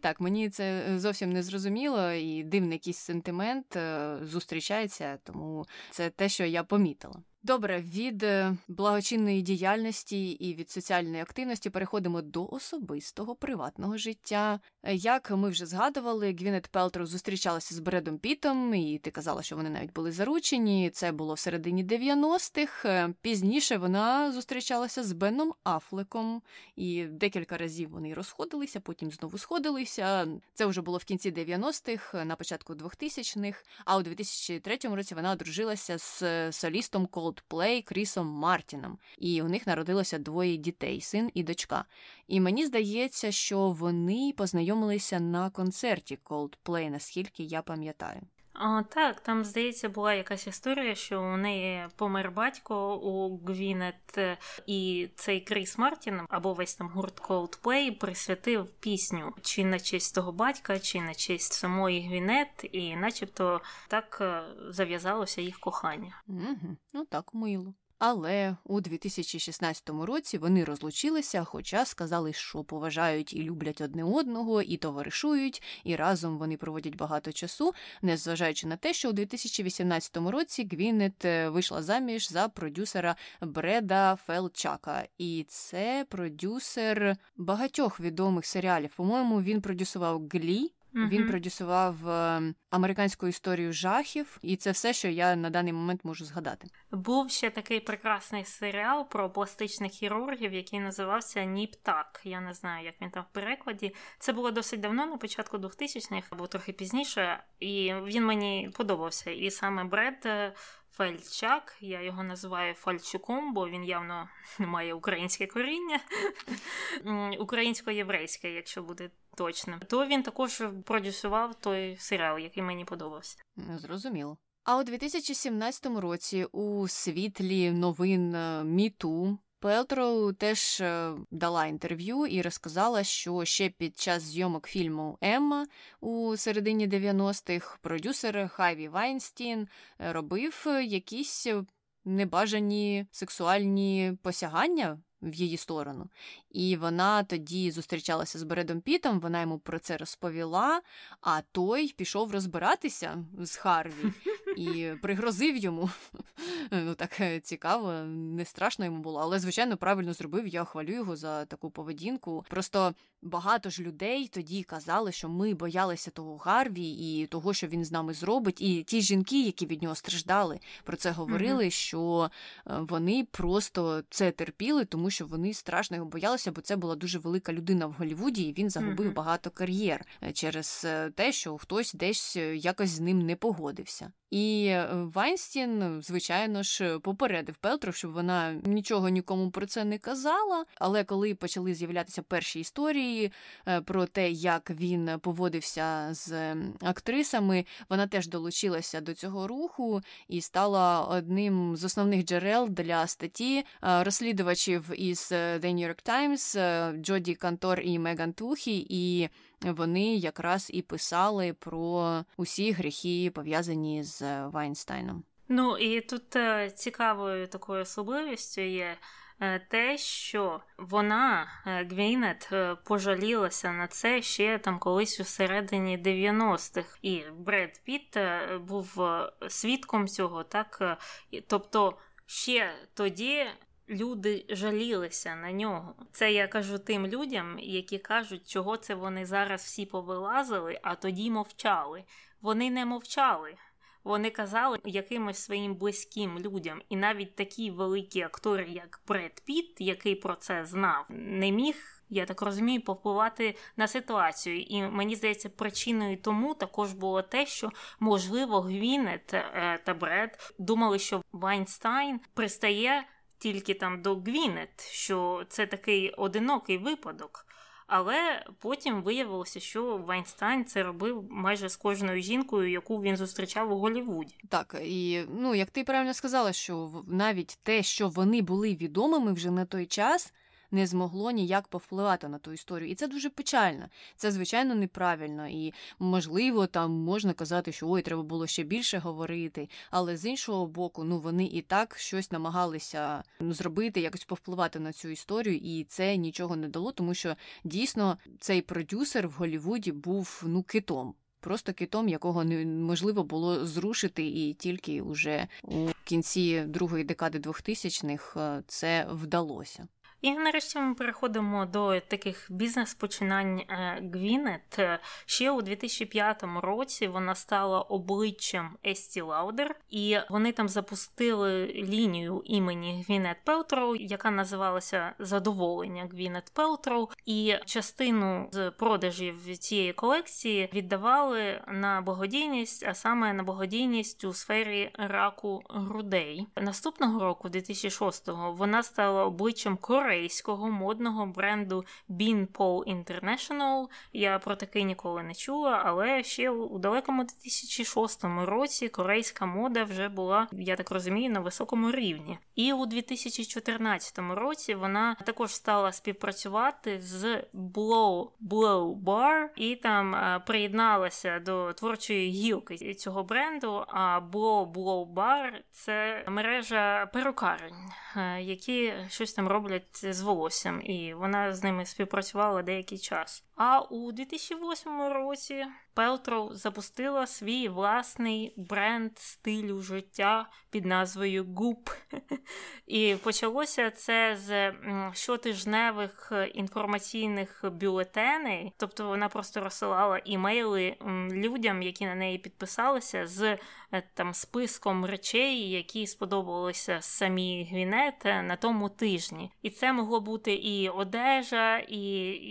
Так, мені це зовсім не зрозуміло, і дивний якийсь сентимент е, зустрічається, тому це те, що я помітила. Добре, від е, благочинної діяльності і від соціальної активності переходимо до особистого приватного життя. Е, як ми вже згадували, Гвінет Пелтроу зустрічалася з Бредом Пітом, і ти казала, що вони навіть були заручені. Це було в середині 90-х. Е, пізніше вона зустрічалася з Беном Афлеком, і декілька разів вони розходилися, потім знову сходилися. Це вже було в кінці 90-х, на початку 2000-х, А у 2003 році вона одружилася з солістом Cold Coldplay Крісом Мартіном, і у них народилося двоє дітей син і дочка. І мені здається, що вони познайомилися на концерті Coldplay, наскільки я пам'ятаю. А, Так, там, здається, була якась історія, що у неї помер батько у Гвінет, і цей Кріс Мартін або весь там гурт Coldplay присвятив пісню чи на честь того батька, чи на честь самої Гвінет, і начебто так е, зав'язалося їх кохання. Угу. Ну так мило. Але у 2016 році вони розлучилися, хоча сказали, що поважають і люблять одне одного, і товаришують, і разом вони проводять багато часу, незважаючи на те, що у 2018 році Гвінет е, вийшла заміж за продюсера Бреда Фелчака, і це продюсер багатьох відомих серіалів. По-моєму, він продюсував Глі. Mm-hmm. Він продюсував е, американську історію жахів, і це все, що я на даний момент можу згадати. Був ще такий прекрасний серіал про пластичних хірургів, який називався Ніп-Так. Я не знаю, як він там в перекладі. Це було досить давно, на початку 2000-х, або трохи пізніше, і він мені подобався. І саме Бред е, Фальчак, я його називаю Фальчуком, бо він явно має українське коріння, українсько-єврейське, якщо буде точним. То він також продюсував той серіал, який мені подобався. Зрозуміло. А у 2017 році у світлі новин е, MeToo Пелтроу теж е, дала інтерв'ю і розказала, що ще під час зйомок фільму Емма у середині 90-х продюсер Харві Вайнстін е, робив якісь небажані сексуальні посягання в її сторону. І вона тоді зустрічалася з Бредом Пітом, вона йому про це розповіла, а той пішов розбиратися з Харві. і пригрозив йому. Ну так е, цікаво, не страшно йому було, але звичайно правильно зробив. Я хвалю його за таку поведінку. Просто багато ж людей тоді казали, що ми боялися того Гарві і того, що він з нами зробить. І ті жінки, які від нього страждали, про це говорили, mm-hmm. що е, вони просто це терпіли, тому що вони страшно його боялися, бо це була дуже велика людина в Голлівуді, і він загубив mm-hmm. багато кар'єр е, через те, що хтось десь якось з ним не погодився. І е, Вайнстін, звичайно ж, попередив Пелтроу, щоб вона нічого нікому про це не казала. Але коли почали з'являтися перші історії е, про те, як він поводився з актрисами, вона теж долучилася до цього руху і стала одним з основних джерел для статті е, розслідувачів із The New York Times Джоді Кантор і Меган Тухі. і вони якраз і писали про усі гріхи пов'язані з Вайнстайном. Ну і тут е, цікавою такою особливістю є. Е, те, що вона, е, Гвінет, пожалілася на це ще там колись у середині 90-х, і Бред Піт був свідком цього, так тобто ще тоді люди жалілися на нього. Це я кажу тим людям, які кажуть, чого це вони зараз всі повилазили, а тоді мовчали. Вони не мовчали. Вони казали якимось своїм близьким людям, і навіть такі великі актори, як Бред Піт, який про це знав, не міг. Я так розумію, повпливати на ситуацію, і мені здається, причиною тому також було те, що можливо Гвінет е, та Бред думали, що Вайнстайн пристає тільки там до Гвінет, що це такий одинокий випадок. Але потім виявилося, що Вайнстайн це робив майже з кожною жінкою, яку він зустрічав у Голлівуді. Так, і ну як ти правильно сказала, що навіть те, що вони були відомими вже на той час не змогло ніяк повпливати на ту історію. І це дуже печально. Це, звичайно, неправильно. І, можливо, там можна казати, що ой, треба було ще більше говорити. Але з іншого боку, ну вони і так щось намагалися зробити, якось повпливати на цю історію, і це нічого не дало, тому що дійсно цей продюсер в Голлівуді був ну китом. Просто китом, якого неможливо було зрушити, і тільки уже у кінці другої декади 2000-х е, це вдалося. І нарешті ми переходимо до таких бізнес-починань е, Гвінет. Ще у 2005 році вона стала обличчям Estée Lauder, і вони там запустили лінію імені Гвінет Пелтроу, яка називалася Задоволення Гвінет Пелтроу. І частину з продажів цієї колекції віддавали на благодійність, а саме на благодійність у сфері раку грудей. Наступного року, 2006-го, вона стала обличчям Кореї корейського модного бренду Beanpole International. Я про такий ніколи не чула, але ще у далекому 2006 році корейська мода вже була, я так розумію, на високому рівні. І у 2014 році вона також стала співпрацювати з Blow Blow Bar і там е, приєдналася до творчої гілки цього бренду. А Blow Blow Bar – це мережа перукарень, е, які щось там роблять з волоссям, і вона з ними співпрацювала деякий час. А у 2008 році Пелтроу запустила свій власний бренд стилю життя під назвою Гуп. І почалося це з щотижневих інформаційних бюлетеней, тобто вона просто розсилала імейли людям, які на неї підписалися, з е, там списком речей, які сподобалися самі Гвінет на тому тижні. І це могло бути і одежа, і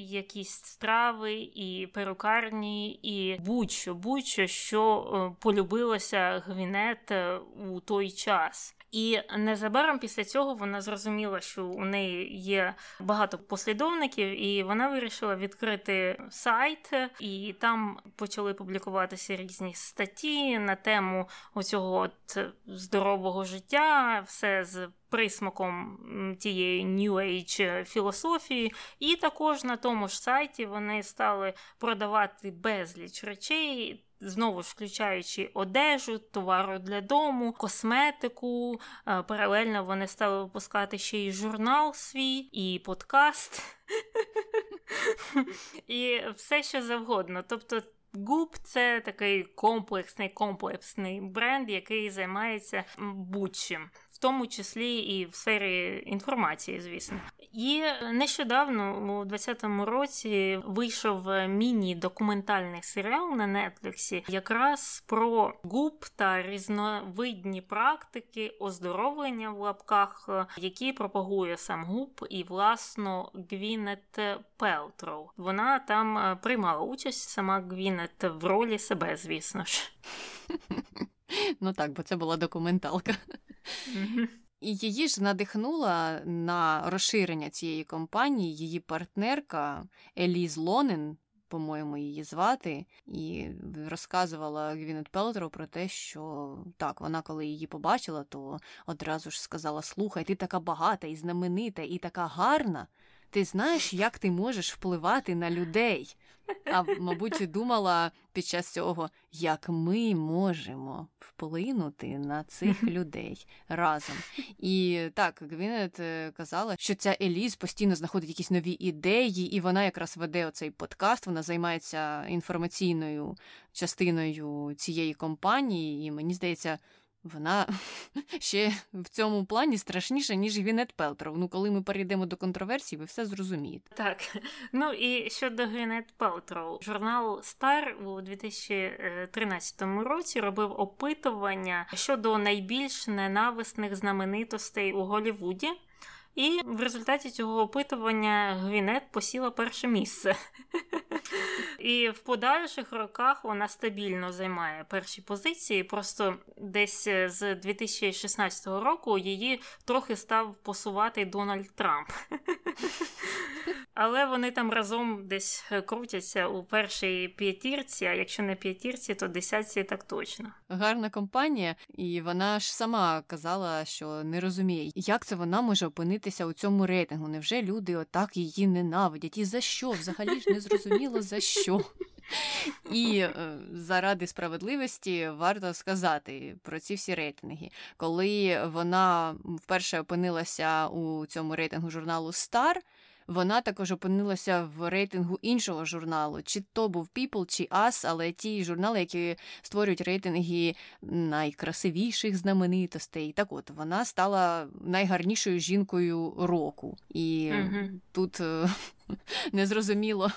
якісь страви і перукарні, і будь-що, будь-що, що е, полюбилося Гвінет е, у той час. І незабаром після цього вона зрозуміла, що у неї є багато послідовників, і вона вирішила відкрити сайт, і там почали публікуватися різні статті на тему оцього от здорового життя, все з присмаком тієї New Age філософії, і також на тому ж сайті вони стали продавати безліч речей. Знову ж включаючи одежу, товару для дому, косметику. Е, паралельно вони стали випускати ще й журнал свій, і подкаст, і все що завгодно. Тобто Губ це такий комплексний комплексний бренд, який займається будь-чим в тому числі і в сфері інформації, звісно. І нещодавно, у 2020 році, вийшов міні-документальний серіал на Нетфліксі, якраз про губ та різновидні практики оздоровлення в лапках, які пропагує сам губ і власно Гвінет Пелтроу. Вона там е, приймала участь сама Гвінет в ролі себе, звісно ж. Ну так, бо це була документалка. І її ж надихнула на розширення цієї компанії її партнерка Еліз Лонен, по-моєму, її звати, і розказувала Гвінет Пелтроу про те, що так, вона, коли її побачила, то одразу ж сказала: Слухай, ти така багата і знаменита, і така гарна. Ти знаєш, як ти можеш впливати на людей? А мабуть, думала під час цього, як ми можемо вплинути на цих людей разом. І так, Гвінет е, казала, що ця Еліз постійно знаходить якісь нові ідеї, і вона якраз веде оцей подкаст. Вона займається інформаційною частиною цієї компанії, і мені здається. Вона ще в цьому плані страшніша, ніж Гвінет Пелтров. Ну, коли ми перейдемо до контроверсій, ви все зрозумієте. Так. Ну і щодо Гвінет Пелтров, журнал Стар у 2013 році робив опитування щодо найбільш ненависних знаменитостей у Голівуді. І в результаті цього опитування Гвінет посіла перше місце. І в подальших роках вона стабільно займає перші позиції. Просто десь е, з 2016 року її трохи став посувати Дональд Трамп. Але вони там разом десь е, крутяться у першій п'ятірці, а якщо не п'ятірці, то десятці так точно. Гарна компанія, і вона ж сама казала, що не розуміє, як це вона може опинитися у цьому рейтингу. Невже люди отак її ненавидять? І за що? Взагалі ж не зрозуміло за що. І е, заради справедливості варто сказати про ці всі рейтинги. Коли вона вперше опинилася у цьому рейтингу журналу Star, вона також опинилася в рейтингу іншого журналу, чи то був People, чи Us, але ті журнали, які створюють рейтинги найкрасивіших знаменитостей. Так от вона стала найгарнішою жінкою року. І угу. тут е, незрозуміло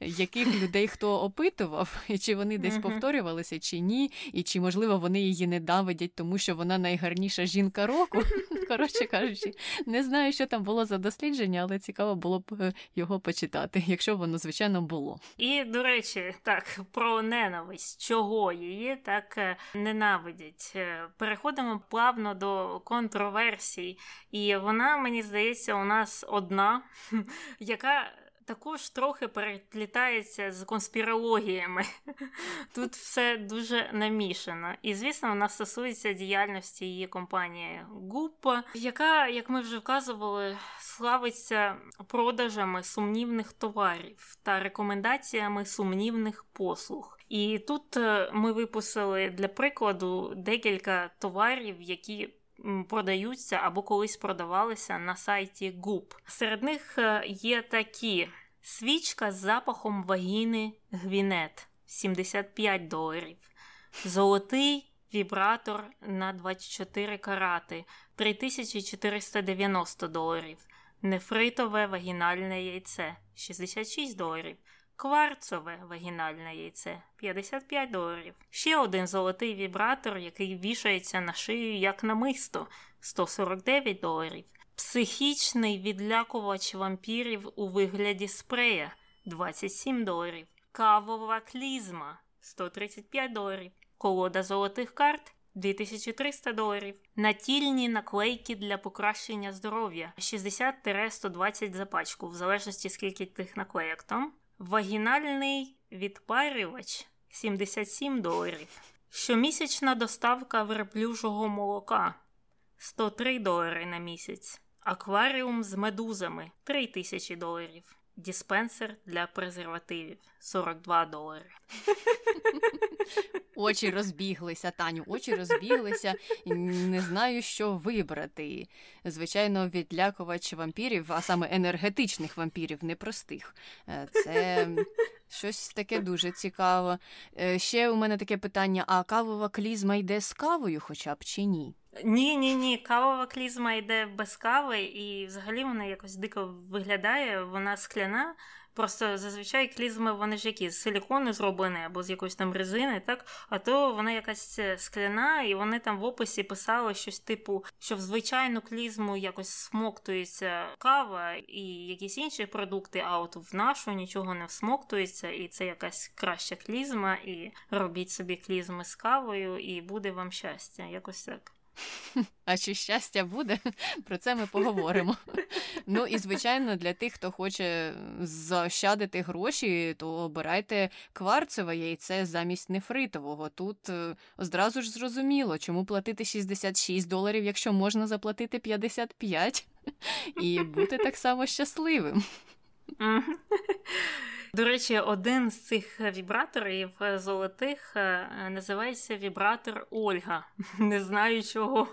яких людей хто опитував, і чи вони десь повторювалися, чи ні, і чи, можливо, вони її ненавидять, тому що вона найгарніша жінка року. Коротше кажучи, не знаю, що там було за дослідження, але цікаво було б е, його почитати, якщо воно, звичайно, було. І, до речі, так, про ненависть, чого її так е, ненавидять. Е, переходимо плавно до контроверсій, і вона, мені здається, у нас одна, яка також трохи переплітається з конспірологіями. Тут все дуже намішано. І, звісно, вона стосується діяльності її компанії Гупа, яка, як ми вже вказували, славиться продажами сумнівних товарів та рекомендаціями сумнівних послуг. І тут е, ми випустили для прикладу декілька товарів, які продаються або колись продавалися на сайті Goop. Серед них е, є такі. Свічка з запахом вагіни Гвінет. 75 доларів, золотий вібратор на 24 карати. 3490 доларів, нефритове вагінальне яйце. 66 доларів. Кварцове вагінальне яйце 55 доларів. Ще один золотий вібратор, який вішається на шию як намисто 149 доларів. Психічний відлякувач вампірів у вигляді спрея 27 доларів. Кавова клізма 135 доларів. Колода золотих карт 2300 доларів. Натільні наклейки для покращення здоров'я 60-120 за пачку, в залежності скільки тих наклеєк там. Вагінальний відпарювач 77 доларів. Щомісячна доставка верблюжого молока 103 долари на місяць. Акваріум з медузами 3 тисячі доларів. Диспенсер для презервативів 42 долари. Очі розбіглися, Таню, очі розбіглися, не знаю, що вибрати. Звичайно, відлякувач вампірів, а саме енергетичних вампірів, непростих. Е, це щось таке дуже цікаво. Е, ще у мене таке питання: а кавова клізма йде з кавою, хоча б чи ні? Ні, ні, ні. Кавова клізма йде без кави, і взагалі вона якось дико виглядає, вона скляна. Просто зазвичай клізми вони ж які з силікону зроблені або з якоїсь там резини, так? А то вона якась е, скляна, і вони там в описі писали щось типу, що в звичайну клізму якось смоктується кава і якісь інші продукти, а от в нашу нічого не всмоктується, і це якась краща клізма, і робіть собі клізми з кавою, і буде вам щастя. Якось так. А чи щастя буде? Про це ми поговоримо. Ну і звичайно, для тих, хто хоче заощадити гроші, то обирайте кварцеве яйце замість нефритового. Тут е, одразу ж зрозуміло, чому платити 66 доларів, якщо можна заплатити 55 і бути так само щасливим. До речі, один з цих вібраторів е, золотих е, називається вібратор Ольга. Не знаю чого.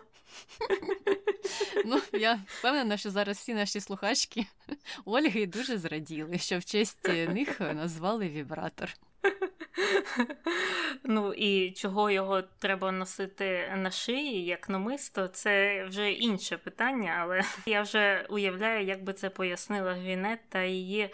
Ну, я впевнена, що зараз всі наші слухачки Ольги дуже зраділи, що в честь них назвали вібратор. Ну і чого його треба носити на шиї, як намисто, це вже інше питання, але я вже уявляю, як би це пояснила Гвінет та її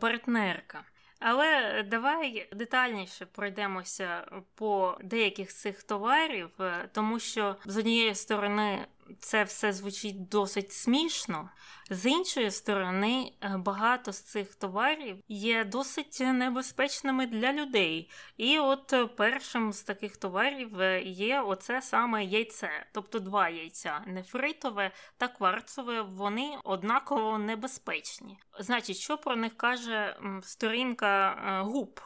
партнерка. Але давай детальніше пройдемося по деяких цих товарів, тому що з однієї сторони це все звучить досить смішно. З іншої сторони, е, багато з цих товарів є досить небезпечними для людей. І от першим з таких товарів е, є оце саме яйце, тобто два яйця нефритове та кварцове, вони однаково небезпечні. Значить, що про них каже сторінка е, губ,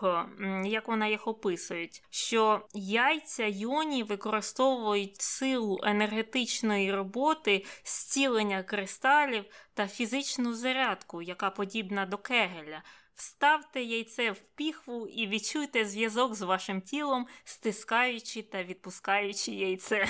як вона їх описують, що яйця йоні використовують силу енергетичної роботи, зцілення кристалів та фізичну зарядку, яка подібна до кегеля. Вставте яйце в піхву і відчуйте зв'язок з вашим тілом, стискаючи та відпускаючи яйце.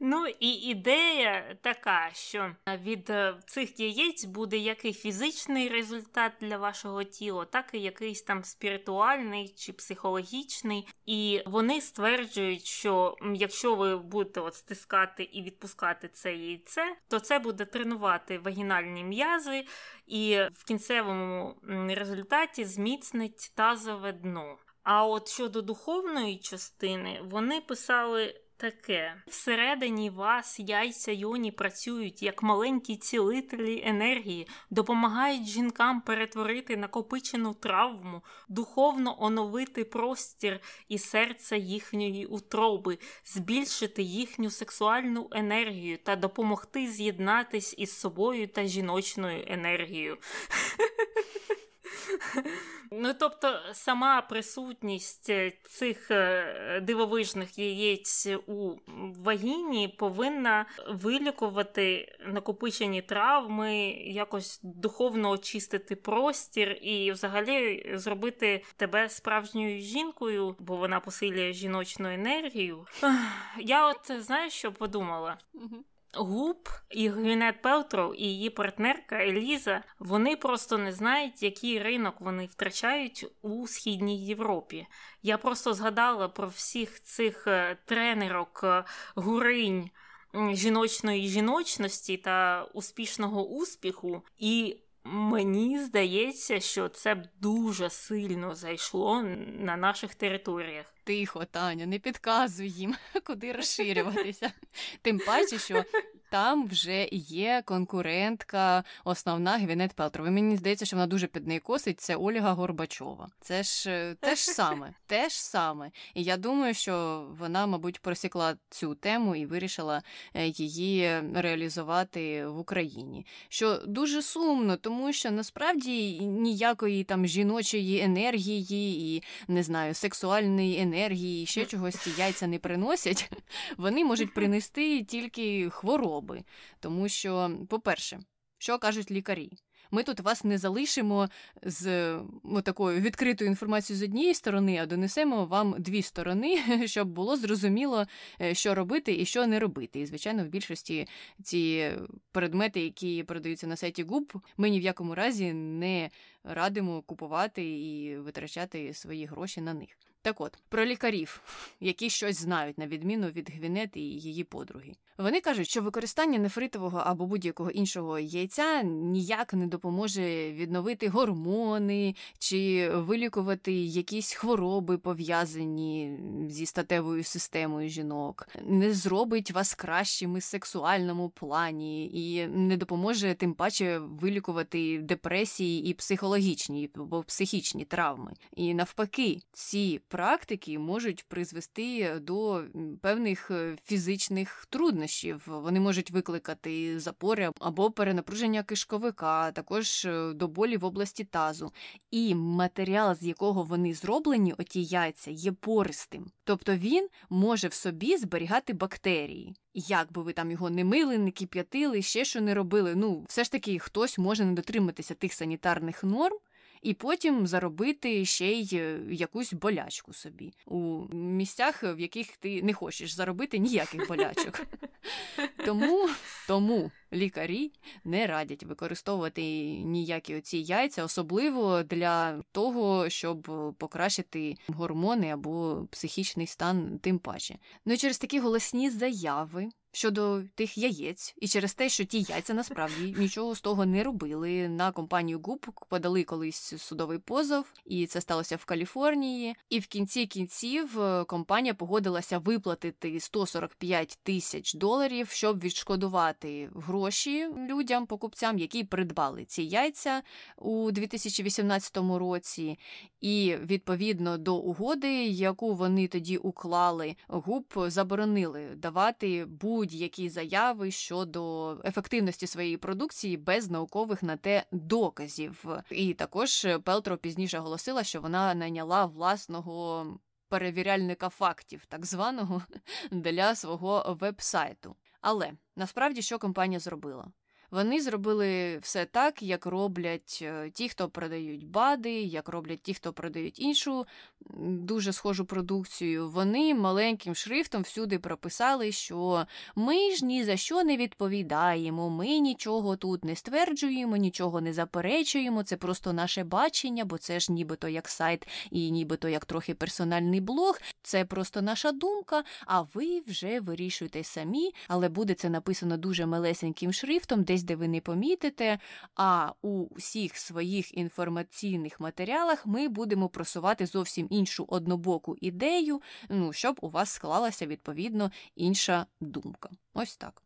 Ну і ідея така, що від е, цих яєць буде як і фізичний результат для вашого тіла, так і якийсь там спіритуальний чи психологічний. І вони стверджують, що якщо ви будете от стискати і відпускати це яйце, то це буде тренувати вагінальні м'язи, і в кінцевому результаті зміцнить тазове дно. А от щодо духовної частини, вони писали таке: всередині вас яйця йоні працюють як маленькі цілителі енергії, допомагають жінкам перетворити накопичену травму, духовно оновити простір і серце їхньої утроби, збільшити їхню сексуальну енергію та допомогти з'єднатись із собою та жіночною енергією. Ну, тобто, сама присутність е, цих е, дивовижних яєць у вагіні повинна вилікувати накопичені травми, якось духовно очистити простір і, взагалі, зробити тебе справжньою жінкою, бо вона посилює жіночну енергію. Я от знаєш, що подумала? Губ і Гвінет Пелтроу і її партнерка Еліза вони просто не знають, який ринок вони втрачають у східній Європі. Я просто згадала про всіх цих е, тренерок е, гуринь жіночної жіночності та успішного успіху, і Мені здається, що це б дуже сильно зайшло на наших територіях. Тихо, Таня, не підказуй їм, куди розширюватися. Тим паче, що там вже є конкурентка, основна Гвінет Пелтрова. Мені здається, що вона дуже під неї косить. Це Ольга Горбачова. Це ж е, те ж саме, те ж саме. І я думаю, що вона, мабуть, просікла цю тему і вирішила е, її реалізувати в Україні. Що дуже сумно, тому що насправді ніякої там жіночої енергії і не знаю, сексуальної енергії, ще чогось ці яйця не приносять. Вони можуть принести тільки хворобу хвороби. Тому що, по-перше, що кажуть лікарі? Ми тут вас не залишимо з о, такою відкритою інформацією з однієї сторони, а донесемо вам дві сторони, щоб було зрозуміло, е, що робити і що не робити. І, звичайно, в більшості ці предмети, які продаються на сайті ГУП, ми ні в якому разі не радимо купувати і витрачати свої гроші на них. Так от, про лікарів, які щось знають, на відміну від Гвінети і її подруги. Вони кажуть, що використання нефритового або будь-якого іншого яйця ніяк не допоможе відновити гормони чи вилікувати якісь хвороби, пов'язані зі статевою системою жінок, не зробить вас кращими в сексуальному плані і не допоможе тим паче вилікувати депресії і психологічні або психічні травми. І навпаки, ці практики можуть призвести до певних е, фізичних труднощів. Вони можуть викликати запори або перенапруження кишковика, також е, до болі в області тазу. І матеріал, з якого вони зроблені, оті яйця, є пористим. Тобто він може в собі зберігати бактерії. Як би ви там його не мили, не кип'ятили, ще що не робили. Ну, все ж таки, хтось може не дотриматися тих санітарних норм і потім заробити ще й е, якусь болячку собі у місцях, в яких ти не хочеш заробити ніяких болячок. Тому, Тому лікарі не радять використовувати ніякі оці яйця, особливо для того, щоб покращити гормони або психічний стан, тим паче. Ну і через такі голосні заяви щодо тих яєць, і через те, що ті яйця насправді нічого з того не робили. На компанію Гуп подали колись судовий позов, і це сталося в Каліфорнії. І в кінці кінців е, компанія погодилася виплатити 145 тисяч доларів, щоб відшкодувати гроші людям, покупцям, які придбали ці яйця у 2018 році. І відповідно до угоди, яку вони тоді уклали, ГУП заборонили давати будь-які заяви щодо ефективності своєї продукції без наукових на те доказів. І також Пелтро пізніше оголосила, що вона найняла власного. Перевіряльника фактів, так званого для свого вебсайту. Але насправді що компанія зробила? Вони зробили все так, як роблять е, ті, хто продають бади, як роблять ті, хто продають іншу дуже схожу продукцію. Вони маленьким шрифтом всюди прописали, що ми ж ні за що не відповідаємо, ми нічого тут не стверджуємо, нічого не заперечуємо. Це просто наше бачення, бо це ж нібито як сайт і нібито як трохи персональний блог. Це просто наша думка. А ви вже вирішуєте самі, але буде це написано дуже малесеньким шрифтом, десь де ви не помітите. А у всіх своїх інформаційних матеріалах ми будемо просувати зовсім іншу однобоку ідею, ну, щоб у вас склалася відповідно інша думка. Ось так.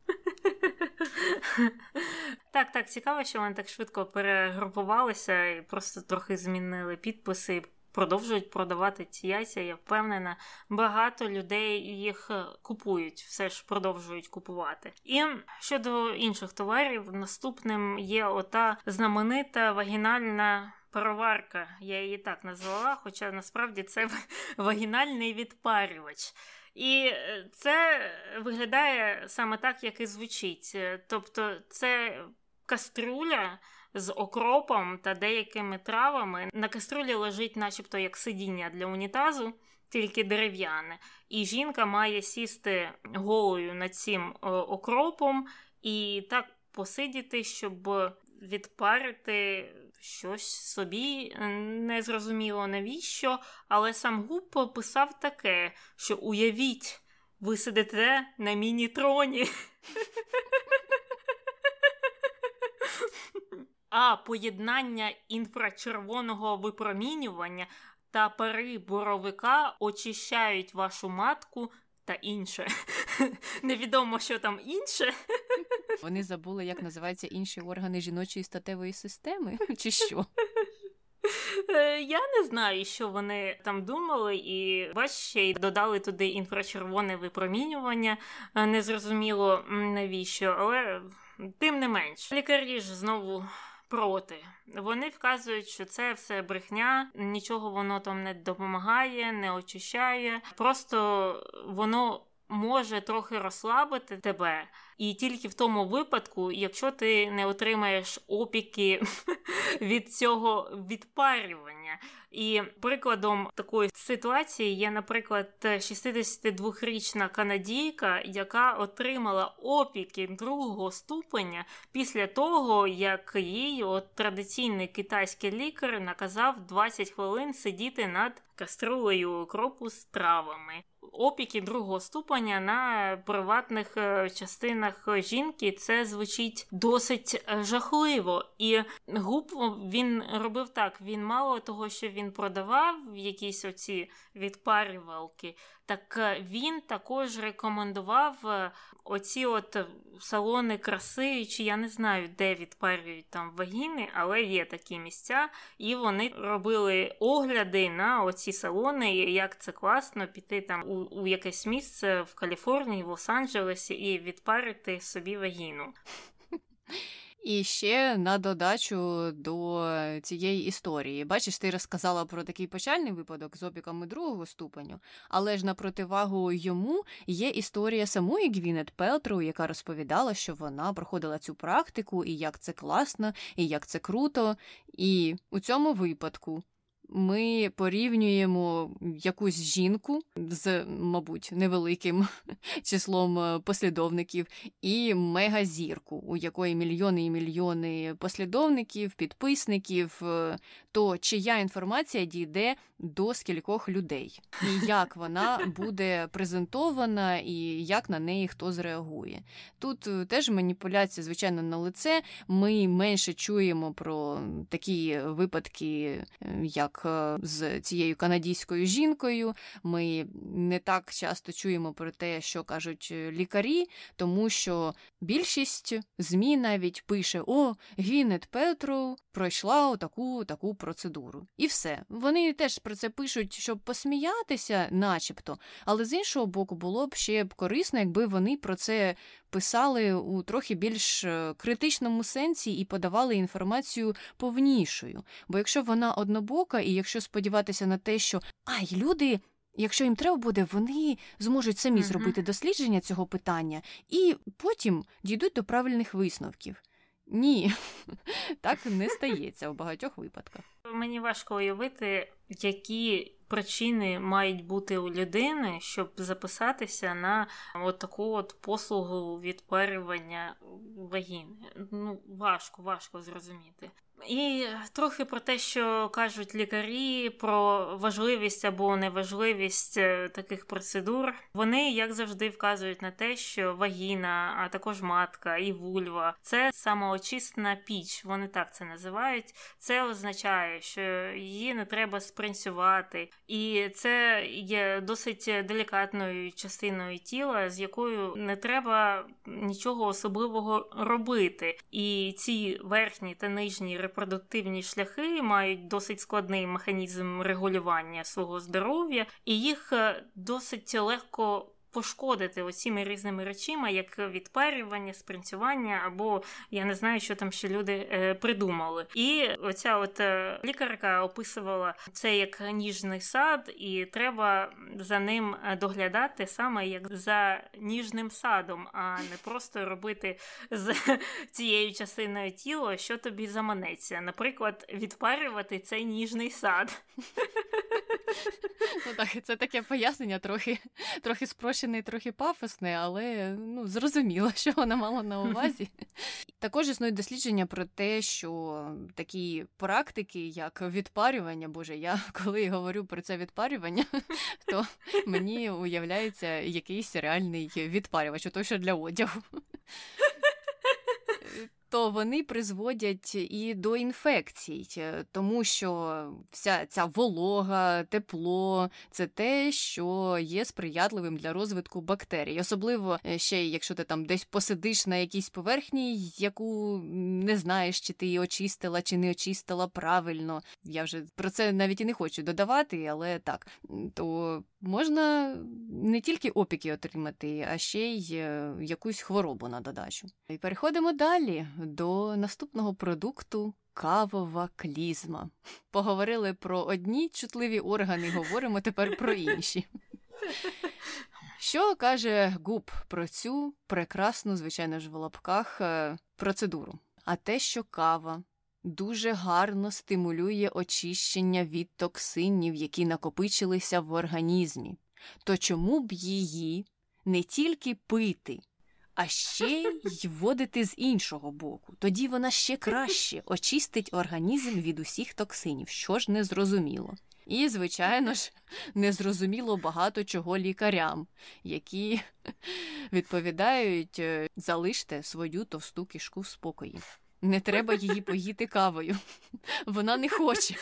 Так, так, цікаво, що вони так швидко перегрупувалися і просто трохи змінили підписи продовжують продавати ці яйця. Я впевнена, багато людей їх е, купують, все ж продовжують купувати. І щодо інших товарів, наступним є ота знаменита вагінальна. Пароварка, я її так назвала, хоча насправді це вагінальний відпарювач. І е, це виглядає саме так, як і звучить. Е, тобто, це каструля з окропом та деякими травами. На каструлі лежить, начебто, як сидіння для унітазу, тільки дерев'яне. І жінка має сісти голою над цим е, окропом і так посидіти, щоб відпарити. Щось собі не зрозуміло навіщо, але сам Губ писав таке, що уявіть, ви сидите на міні-троні. а поєднання інфрачервоного випромінювання та пари боровика очищають вашу матку та інше. Невідомо, що там інше. Вони забули, як називаються інші органи жіночої статевої системи, чи що? Е, я не знаю, що вони там думали, і бач, ще й додали туди інфрачервоне випромінювання. Е, незрозуміло навіщо, але тим не менш, лікарі ж знову проти. Вони вказують, що це все брехня, нічого воно там не допомагає, не очищає. Просто воно може трохи розслабити тебе, і тільки в тому випадку, якщо ти не отримаєш опіки від цього відпарювання. І прикладом такої ситуації є, наприклад, 62-річна канадійка, яка отримала опіки другого ступеня після того, як їй от традиційний китайський лікар наказав 20 хвилин сидіти над каструлею окропу з травами опіки другого ступеня на приватних е, частинах жінки це звучить досить е, жахливо. І губ він робив так: він мало того, що він продавав якісь оці відпарювалки, так е, він також рекомендував оці от салони краси, чи я не знаю, де відпарюють там вагіни, але є такі місця, і вони робили огляди на оці салони, як це класно піти там у, у якесь місце в Каліфорнії, в Лос-Анджелесі і відпарити собі вагіну. І ще на додачу до цієї історії. Бачиш, ти розказала про такий почальний випадок з опіками другого ступеню, але ж на противагу йому є історія самої Гвінет Пелтру, яка розповідала, що вона проходила цю практику, і як це класно, і як це круто. І у цьому випадку ми порівнюємо якусь жінку з, мабуть, невеликим числом е, послідовників і мегазірку, у якої мільйони і мільйони послідовників, підписників, е, то чия інформація дійде до скількох людей, і як вона буде презентована, і як на неї хто зреагує. Тут е, теж маніпуляція, звичайно, на лице. Ми менше чуємо про такі випадки, як Е, з цією канадійською жінкою. Ми не так часто чуємо про те, що кажуть е, лікарі, тому що більшість ЗМІ навіть пише: О, Гвінет Петру пройшла таку таку процедуру. І все. Вони теж про це пишуть, щоб посміятися, начебто, але з іншого боку, було б ще корисно, якби вони про це писали у трохи більш е, критичному сенсі і подавали інформацію повнішою. Бо якщо вона однобока, і якщо сподіватися на те, що ай, люди. Якщо їм треба буде, вони зможуть самі mm-hmm. зробити дослідження цього питання і потім дійдуть до правильних висновків. Ні, так не стається у багатьох випадках. Мені важко уявити, які причини мають бути у людини, щоб записатися на от таку от послугу відпарювання вагіни. Ну, важко, важко зрозуміти. І трохи про те, що кажуть лікарі, про важливість або неважливість е, таких процедур. Вони, як завжди, вказують на те, що вагіна, а також матка і вульва це самоочисна піч. Вони так це називають. Це означає, що її не треба спринцювати, і це є досить делікатною частиною тіла, з якою не треба нічого особливого робити. І ці верхні та нижні репродуктивні шляхи мають досить складний механізм регулювання свого здоров'я, і їх е, досить легко пошкодити оціми різними речима, як відпарювання, спринцювання, або я не знаю, що там ще люди е, придумали. І оця от е, лікарка описувала це як ніжний сад, і треба за ним е, доглядати саме як за ніжним садом, а не просто робити з цією частиною тіла, що тобі заманеться. Наприклад, відпарювати цей ніжний сад. Ну так, це таке пояснення трохи трохи спрощене, трохи пафосне, але ну, зрозуміло, що вона мала на увазі. Також існують дослідження про те, що такі практики, як відпарювання, боже, я коли говорю про це відпарювання, то мені уявляється якийсь реальний відпарювач, то що для одягу то вони призводять і до інфекцій, е, тому що вся ця волога, тепло це те, що є сприятливим для розвитку бактерій, особливо е, ще якщо ти там десь посидиш на якійсь поверхні, яку не знаєш, чи ти її очистила, чи не очистила правильно. Я вже про це навіть і не хочу додавати, але так то можна не тільки опіки отримати, а ще й е, якусь хворобу на додачу. І переходимо далі до наступного продукту. Кавова клізма. Поговорили про одні чутливі органи, говоримо тепер про інші. Що каже Губ про цю прекрасну, звичайно ж, в лапках е, процедуру? А те, що кава дуже гарно стимулює очищення від токсинів, які накопичилися в організмі, то чому б її не тільки пити, а ще й вводити з іншого боку? Тоді вона ще краще очистить організм від усіх токсинів, що ж не зрозуміло. І, звичайно ж, незрозуміло багато чого лікарям, які відповідають е, залиште свою товсту кишку в спокої. Не треба її поїти кавою. Вона не хоче.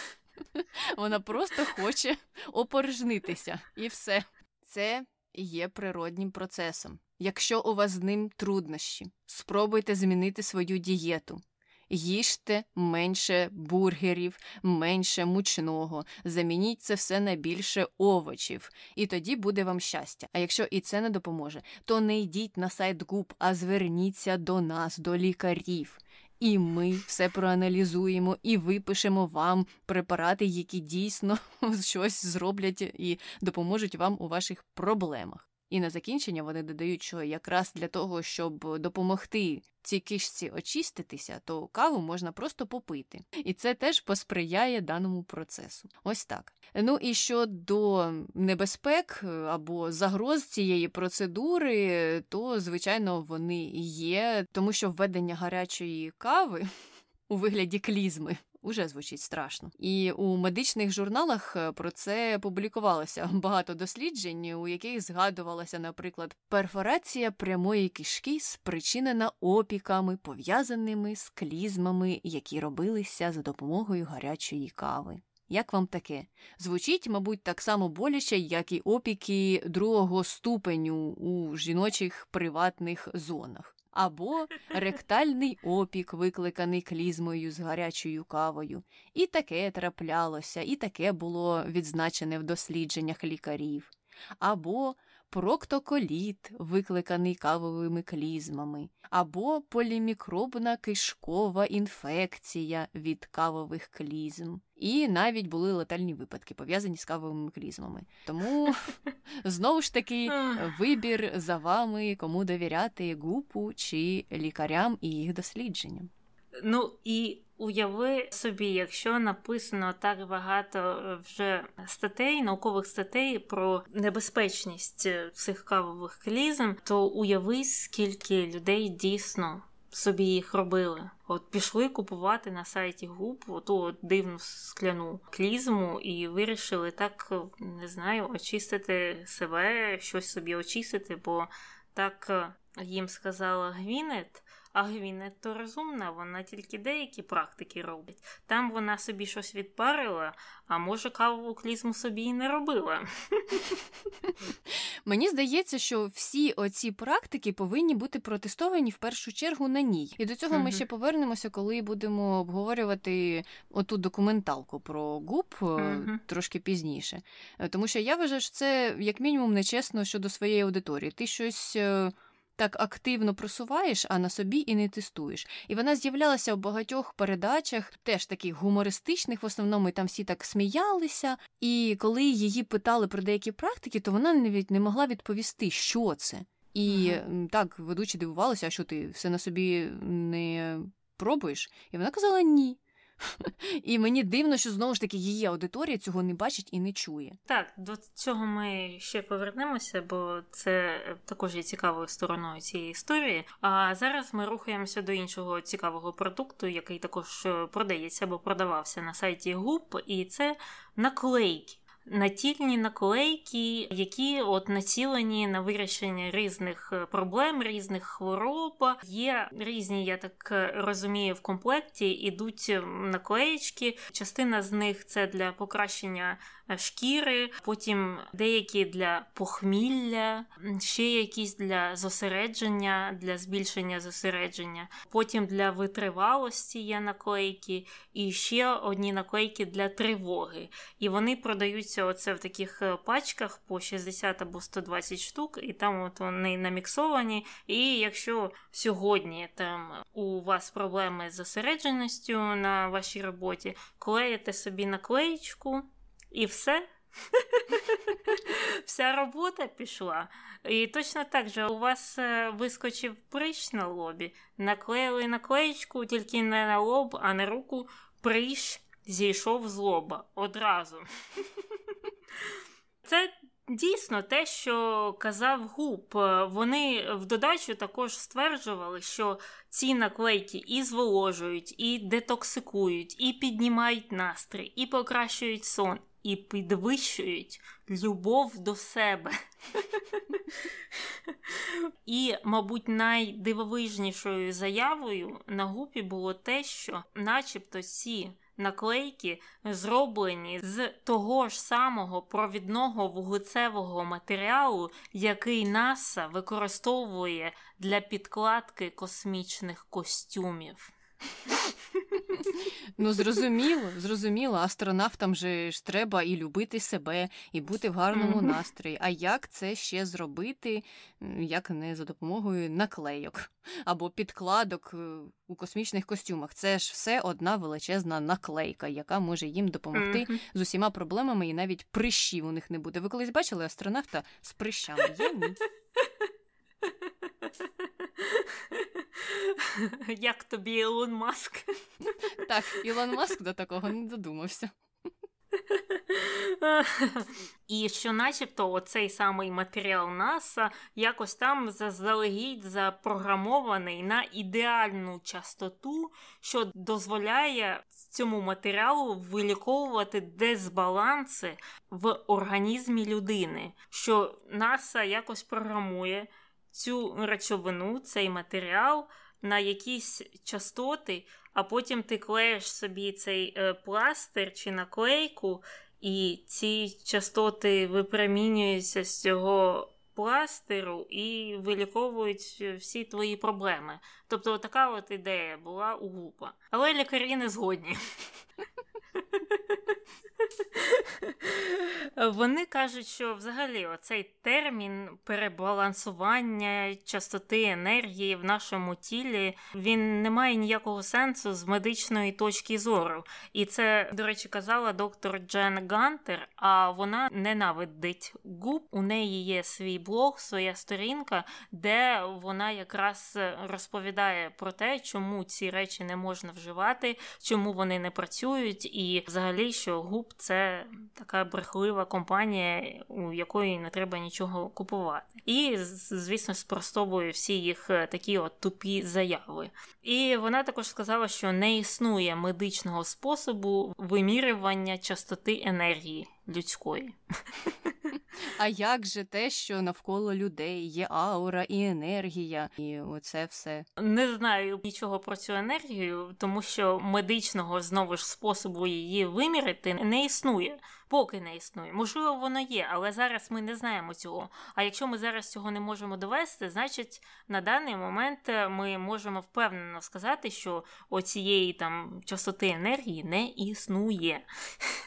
Вона просто хоче опорожнитися. І все. Це є природнім процесом. Якщо у вас з ним труднощі, спробуйте змінити свою дієту. Їжте менше бургерів, менше мучного, замініть це все на більше овочів, і тоді буде вам щастя. А якщо і це не допоможе, то не йдіть на сайт ГУП, а зверніться до нас, до лікарів. І ми все проаналізуємо і випишемо вам препарати, які дійсно щось зроблять і допоможуть вам у ваших проблемах. І на закінчення вони додають, що якраз для того, щоб допомогти цій кишці очиститися, то каву можна просто попити. І це теж посприяє даному процесу. Ось так. Ну і щодо небезпек або загроз цієї процедури, то звичайно вони є, тому що введення гарячої кави у вигляді клізми уже звучить страшно. І у медичних журналах е, про це публікувалося багато досліджень, у яких згадувалася, наприклад, перфорація прямої кишки, спричинена опіками, пов'язаними з клізмами, які робилися за допомогою гарячої кави. Як вам таке? Звучить, мабуть, так само боляче, як і опіки другого ступеню у жіночих приватних зонах або ректальний опік, викликаний клізмою з гарячою кавою. І таке траплялося, і таке було відзначене в дослідженнях лікарів, або проктоколіт, викликаний кавовими клізмами, або полімікробна кишкова інфекція від кавових клізм. І навіть були летальні випадки, пов'язані з кавовими клізмами. Тому знову ж таки вибір за вами, кому довіряти гупу чи лікарям і їх дослідженням. Ну і уяви собі, якщо написано так багато е, вже статей, наукових статей про небезпечність е, цих кавових клізм, то уяви, скільки людей дійсно. Собі їх робили. От пішли купувати на сайті губ ту дивну скляну клізму і вирішили так, не знаю, очистити себе, щось собі очистити, бо так е, їм сказала Гвінет. А Гвінет то розумна, вона тільки деякі практики робить. Там вона собі щось відпарила, а може кавову клізму собі і не робила. Мені здається, що всі оці практики повинні бути протестовані в першу чергу на ній. І до цього ми ще повернемося, коли будемо обговорювати оту документалку про ГУП трошки пізніше. Е, тому що я вважаю, що це як мінімум нечесно щодо своєї аудиторії. Ти щось. Так активно просуваєш, а на собі і не тестуєш. І вона з'являлася в багатьох передачах, теж таких гумористичних, в основному і там всі так сміялися. І коли її питали про деякі практики, то вона навіть не могла відповісти, що це. І ага. так ведучі дивувалися, а що ти все на собі не пробуєш? І вона казала ні. І мені дивно, що знову ж таки її аудиторія цього не бачить і не чує. Так, до цього ми ще повернемося, бо це також є цікавою стороною цієї історії. А зараз ми рухаємося до іншого цікавого продукту, який також продається або продавався на сайті ГУП, і це наклейки натільні наклейки, які от націлені на вирішення різних е, проблем, різних хвороб. Є різні, я так е, розумію, в комплекті ідуть наклеєчки. Частина з них це для покращення Е, шкіри, потім деякі для похмілля, ще якісь для зосередження, для збільшення зосередження, потім для витривалості є наклейки, і ще одні наклейки для тривоги. І вони продаються оце в таких е, пачках по 60 або 120 штук, і там от вони наміксовані. І якщо сьогодні там у вас проблеми з зосередженістю на вашій роботі, клеїте собі наклеєчку. І все, Вся робота пішла. І точно так же у вас е, вискочив прищ на лобі, наклеїли наклеєчку тільки не на лоб, а на руку прищ зійшов з лоба одразу. Це дійсно те, що казав Губ. Вони в додачу також стверджували, що ці наклейки і зволожують, і детоксикують, і піднімають настрій, і покращують сон, і підвищують любов до себе. І, мабуть, найдивовижнішою заявою на гупі було те, що, начебто, ці наклейки зроблені з того ж самого провідного вуглецевого матеріалу, який НАСА використовує для підкладки космічних костюмів. Ну, зрозуміло, зрозуміло, астронавтам же ж треба і любити себе, і бути в гарному настрої. А як це ще зробити, як не за допомогою наклейок або підкладок е, у космічних костюмах? Це ж все одна величезна наклейка, яка може їм допомогти з усіма проблемами, і навіть прищів у них не буде. Ви колись бачили астронавта з прищами? Є ні. Як тобі Ілон Маск? Так, Ілон Маск до такого не додумався. І що, начебто, оцей самий матеріал НАСА якось там заздалегідь запрограмований на ідеальну частоту, що дозволяє цьому матеріалу виліковувати дезбаланси в організмі людини, що НАСА якось програмує цю речовину, цей матеріал на якісь частоти, а потім ти клеїш собі цей е, пластир чи наклейку, і ці частоти випромінюються з цього пластиру і виліковують всі твої проблеми. Тобто, така от ідея була у гупа. Але лікарі не згодні. Вони кажуть, що взагалі оцей термін перебалансування частоти енергії в нашому тілі він не має ніякого сенсу з медичної точки зору. І це, до речі, казала доктор Джен Гантер. А вона ненавидить губ. У неї є свій блог, своя сторінка, де вона якраз розповідає про те, чому ці речі не можна вживати, чому вони не працюють, і взагалі, що губ це така брехлива компанія, у якої не треба нічого купувати. І, звісно, спростовує всі їх е, такі от тупі заяви. І вона також сказала, що не існує медичного способу вимірювання частоти енергії людської. А як же те, що навколо людей є аура і енергія, і оце все? Не знаю нічого про цю енергію, тому що медичного знову ж способу її вимірити не існує поки не існує. Можливо, воно є, але зараз ми не знаємо цього. А якщо ми зараз цього не можемо довести, значить на даний момент е, ми можемо впевнено сказати, що оцієї там частоти енергії не існує.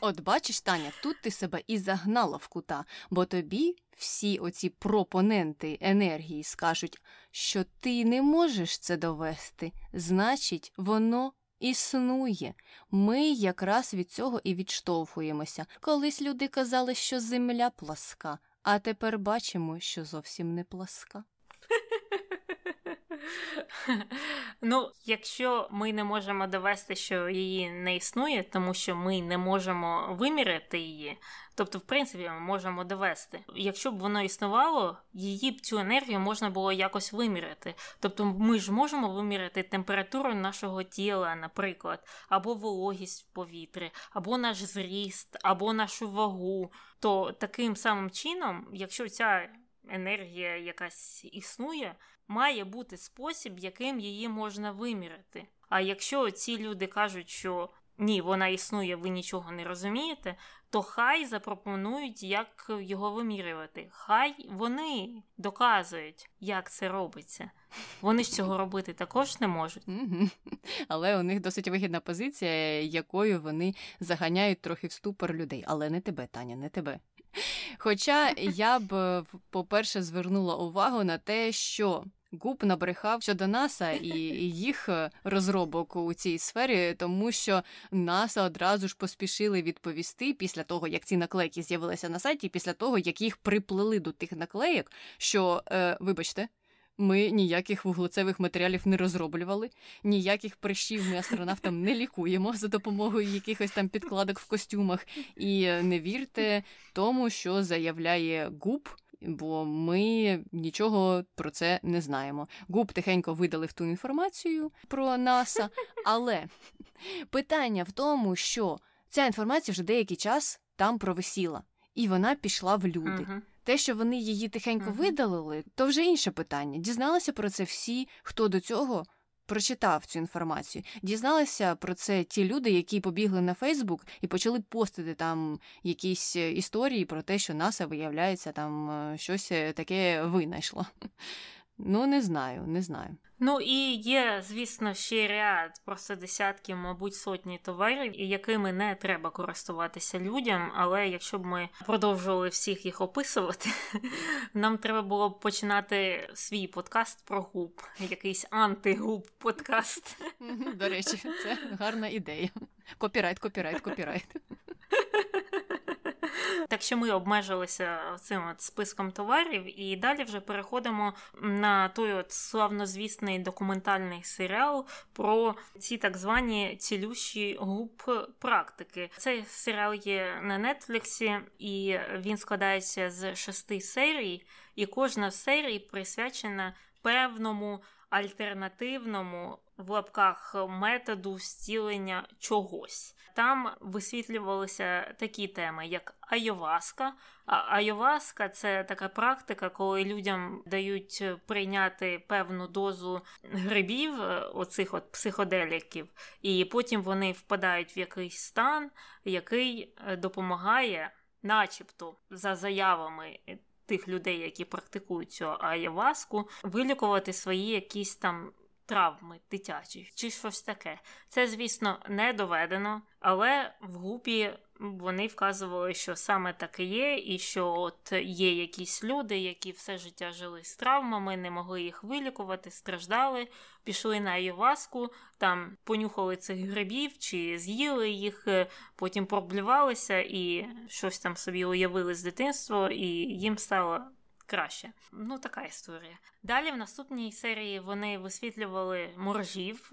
От бачиш, Таня, тут ти себе і загнала в кута, бо тобі. Всі оці пропоненти енергії скажуть, що ти не можеш це довести, значить, воно існує. Ми якраз від цього і відштовхуємося. Колись люди казали, що земля пласка, а тепер бачимо, що зовсім не пласка. Ну, якщо ми не можемо довести, що її не існує, тому що ми не можемо виміряти її, тобто, в принципі, ми можемо довести. Якщо б воно існувало, її б цю енергію можна було якось виміряти. Тобто, ми ж можемо виміряти температуру нашого тіла, наприклад, або вологість в повітрі, або наш зріст, або нашу вагу. То таким самим чином, якщо ця енергія якась існує, має бути спосіб, яким її можна виміряти. А якщо ці люди кажуть, що ні, вона існує, ви нічого не розумієте, то хай запропонують, як його вимірювати. Хай вони доказують, як це робиться. Вони ж цього робити також не можуть. Але у них досить вигідна позиція, якою вони заганяють трохи в ступор людей. Але не тебе, Таня, не тебе. Хоча я б, по-перше, звернула увагу на те, що Гуп набрехав щодо НАСА і їх е, розробок у цій сфері, тому що НАСА одразу ж поспішили відповісти після того, як ці наклейки з'явилися на сайті, після того як їх приплели до тих наклейок, що, е, вибачте. Ми ніяких вуглецевих матеріалів не розроблювали, ніяких прищів ми астронавтам не лікуємо за допомогою якихось там підкладок в костюмах. І не вірте тому, що заявляє ГУП, бо ми нічого про це не знаємо. ГУП тихенько видалив ту інформацію про НАСА, але питання в тому, що ця інформація вже деякий час там провисіла, і вона пішла в люди. Мгм. Те, що вони її тихенько Мгм. видалили, то вже інше питання. Дізналися про це всі, хто до цього прочитав цю інформацію. Дізналися про це ті люди, які побігли на Фейсбук і почали постити там якісь е, історії про те, що НАСА, виявляється, там е, щось е, таке винайшло. Ну, не знаю, не знаю. Ну і є, звісно, ще ряд, просто десятки, мабуть, сотні товарів, якими не треба користуватися людям. Але якщо б ми продовжували всіх їх описувати, нам треба було б починати свій подкаст про Goop, якийсь анти Goop подкаст. До речі, це гарна ідея. Копірайт, копірайт, копірайт. Так що ми обмежилися цим от списком товарів, і далі вже переходимо на той от славнозвісний документальний серіал про ці так звані цілющі губ практики. Цей серіал є на Нетфліксі, і він складається з шести серій, і кожна з серій присвячена певному альтернативному в лапках методу зцілення чогось. Там висвітлювалися такі теми, як айоваска. А айоваска це така практика, коли людям дають прийняти певну дозу грибів, е, оцих от психоделіків, і потім вони впадають в якийсь стан, який е, допомагає, начебто, за заявами. Тих людей, які практикують цю аяваску, вилікувати свої якісь там травми дитячі чи щось таке. Це, звісно, не доведено, але в гупі вони вказували, що саме так і є, і що от є якісь люди, які все життя жили з травмами, не могли їх вилікувати, страждали, пішли на Айоваску, там понюхали цих грибів чи з'їли їх, е, потім проблювалися і щось там собі уявили з дитинства, і їм стало. Краще, ну така історія. Далі в наступній серії вони висвітлювали моржів,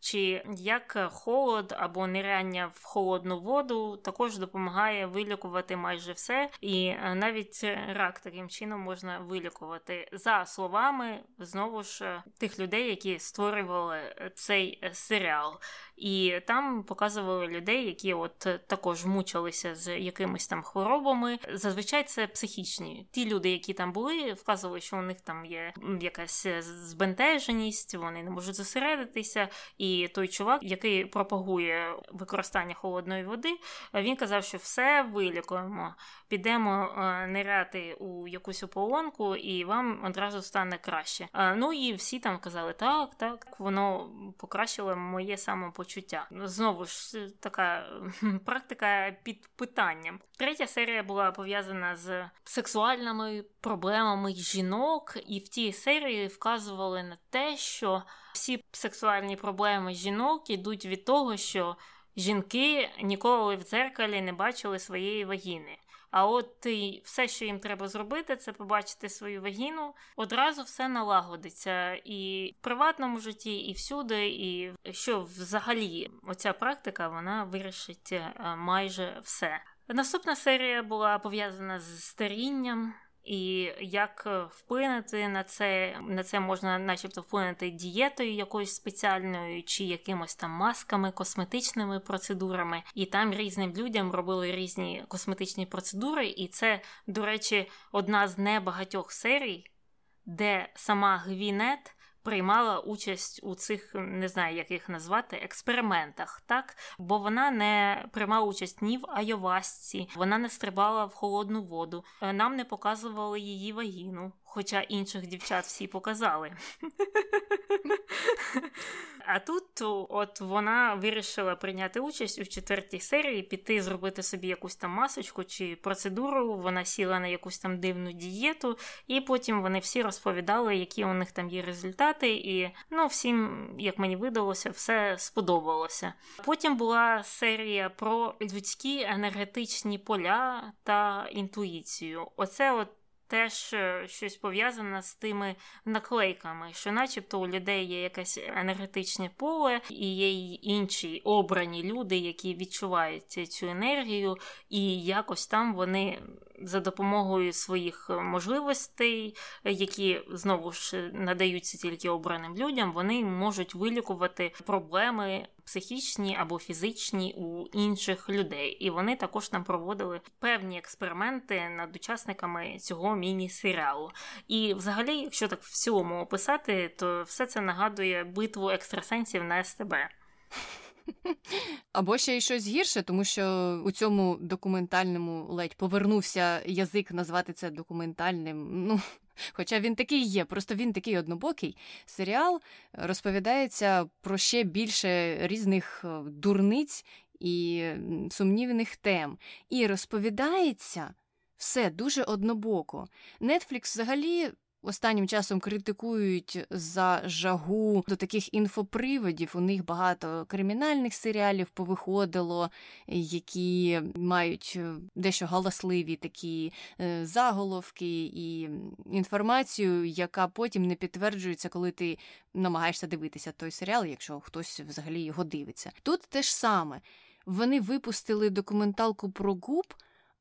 чи як холод або ниряння в холодну воду також допомагає вилікувати майже все, і навіть рак таким чином можна вилікувати за словами знову ж тих людей, які створювали цей серіал. І там показували людей, які от також мучилися з якимись там хворобами. Зазвичай це психічні. Ті люди, які там були, вказували, що у них там є якась збентеженість, вони не можуть зосередитися. І той чувак, який пропагує використання холодної води, він казав, що все вилікуємо, підемо ниряти у якусь ополонку, і вам одразу стане краще. Ну і всі там казали, так, так, воно покращило моє самопочуття. Знову ж така практика під питанням. Третя серія була пов'язана з сексуальними проблемами жінок, і в тій серії вказували на те, що всі сексуальні проблеми жінок ідуть від того, що жінки ніколи в дзеркалі не бачили своєї вагіни. А от і все, що їм треба зробити, це побачити свою вагіну, одразу все налагодиться і в приватному житті, і всюди, і що взагалі оця практика вона вирішить майже все. Наступна серія була пов'язана з старінням. І як вплинути на це, на це можна, начебто, вплинути дієтою якоюсь спеціальною, чи якимось там масками, косметичними процедурами. І там різним людям робили різні косметичні процедури. І це, до речі, одна з небагатьох серій, де сама Гвінет приймала участь у цих, не знаю, як їх назвати, експериментах, так? Бо вона не приймала участь ні в айовасці, вона не стрибала в холодну воду, нам не показували її вагіну. Хоча інших дівчат всі показали. А тут от вона вирішила прийняти участь у четвертій серії, піти зробити собі якусь там масочку чи процедуру. Вона сіла на якусь там дивну дієту, і потім вони всі розповідали, які у них там є результати, і ну всім, як мені видалося, все сподобалося. Потім була серія про людські енергетичні поля та інтуїцію. Оце от теж е, щось пов'язане з тими наклейками, що, начебто, у людей є якесь енергетичне поле, і є й інші обрані люди, які відчувають цю енергію, і якось там вони. За допомогою своїх можливостей, які знову ж надаються тільки обраним людям, вони можуть вилікувати проблеми психічні або фізичні у інших людей. І вони також там проводили певні експерименти над учасниками цього міні-серіалу. І, взагалі, якщо так в цілому описати, то все це нагадує битву екстрасенсів на СТБ. Або ще й щось гірше, тому що у цьому документальному ледь повернувся язик назвати це документальним. Ну, Хоча він такий є, просто він такий однобокий. Серіал розповідається про ще більше різних е, дурниць і сумнівних тем. І розповідається все дуже однобоко. Нетфлікс взагалі Останнім часом критикують за жагу до таких інфоприводів. У них багато кримінальних серіалів повиходило, які мають е, дещо галасливі такі е, заголовки і інформацію, яка потім не підтверджується, коли ти намагаєшся дивитися той серіал, якщо хтось взагалі його дивиться. Тут те ж саме. Вони випустили документалку про губ,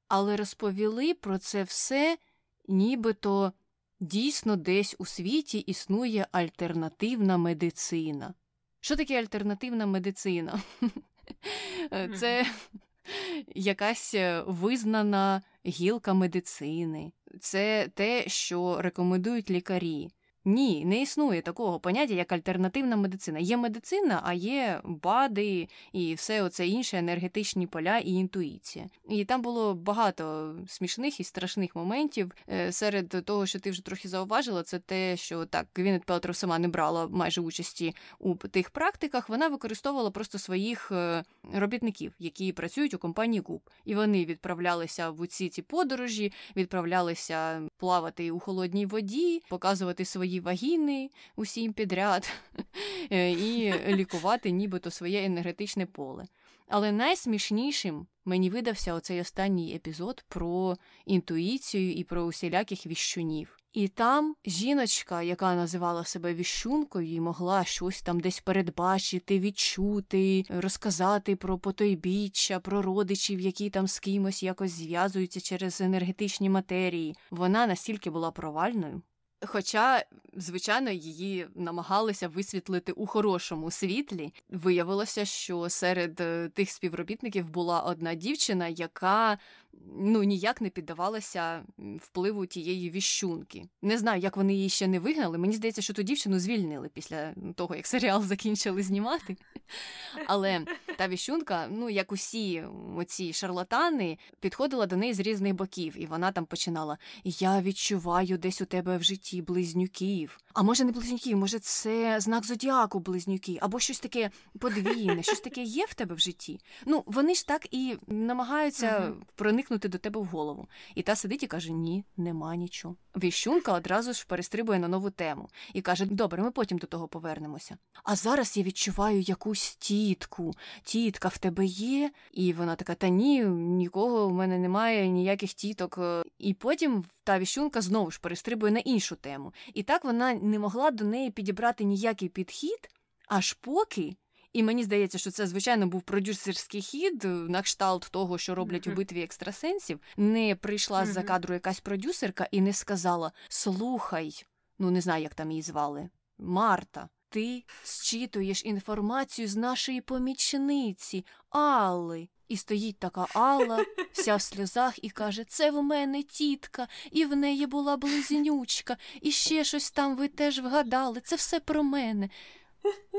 але розповіли про це все, нібито. Дійсно, десь у світі існує альтернативна медицина. Що таке альтернативна медицина? Е, це якась е, визнана гілка медицини, це те, що рекомендують лікарі. Ні, не існує такого поняття, як альтернативна медицина. Є медицина, а є бади і все оце інше енергетичні поля і інтуїція. І там було багато смішних і страшних моментів. Е, серед того, що ти вже трохи зауважила, це те, що так Гвінет Пелтро сама не брала майже участі у тих практиках. Вона використовувала просто своїх е, робітників, які працюють у компанії Куб. І вони відправлялися в ці ці подорожі, відправлялися плавати у холодній воді, показувати свої свої вагіни усім підряд е, і лікувати нібито своє енергетичне поле. Але найсмішнішим мені видався оцей останній епізод про інтуїцію і про усіляких віщунів. І там жіночка, яка називала себе віщункою, і могла щось там десь передбачити, відчути, розказати про потойбіччя, про родичів, які там з кимось якось зв'язуються через енергетичні матерії. Вона настільки була провальною, Хоча, звичайно, її намагалися висвітлити у хорошому світлі, виявилося, що серед е, тих співробітників була одна дівчина, яка ну ніяк не піддавалася впливу тієї віщунки. Не знаю, як вони її ще не вигнали. Мені здається, що ту дівчину звільнили після того, як серіал закінчили знімати. Але та віщунка, ну як усі оці шарлатани, підходила до неї з різних боків, і вона там починала: Я відчуваю десь у тебе в житті близнюків. А може не близнюки, може, це знак зодіаку близнюки, або щось таке подвійне, щось таке є в тебе в житті. Ну вони ж так і намагаються uh-huh. Проникнути до тебе в голову. І та сидить і каже: Ні, нема нічого. Віщунка одразу ж перестрибує на нову тему і каже: Добре, ми потім до того повернемося. А зараз я відчуваю якусь тітку. Тітка в тебе є? І вона така: Та ні, нікого в мене немає, ніяких тіток. І потім та віщунка знову ж перестрибує на іншу тему. І так вона не могла до неї підібрати ніякий підхід, аж поки. І мені здається, що це, звичайно, був продюсерський хід на кшталт того, що роблять у битві екстрасенсів. Не прийшла з-за кадру якась продюсерка і не сказала: Слухай, ну не знаю, як там її звали, Марта. Ти зчитуєш інформацію з нашої помічниці, Алли. І стоїть така Алла, вся в сльозах, і каже: Це в мене тітка, і в неї була близнючка, і ще щось там ви теж вгадали. Це все про мене.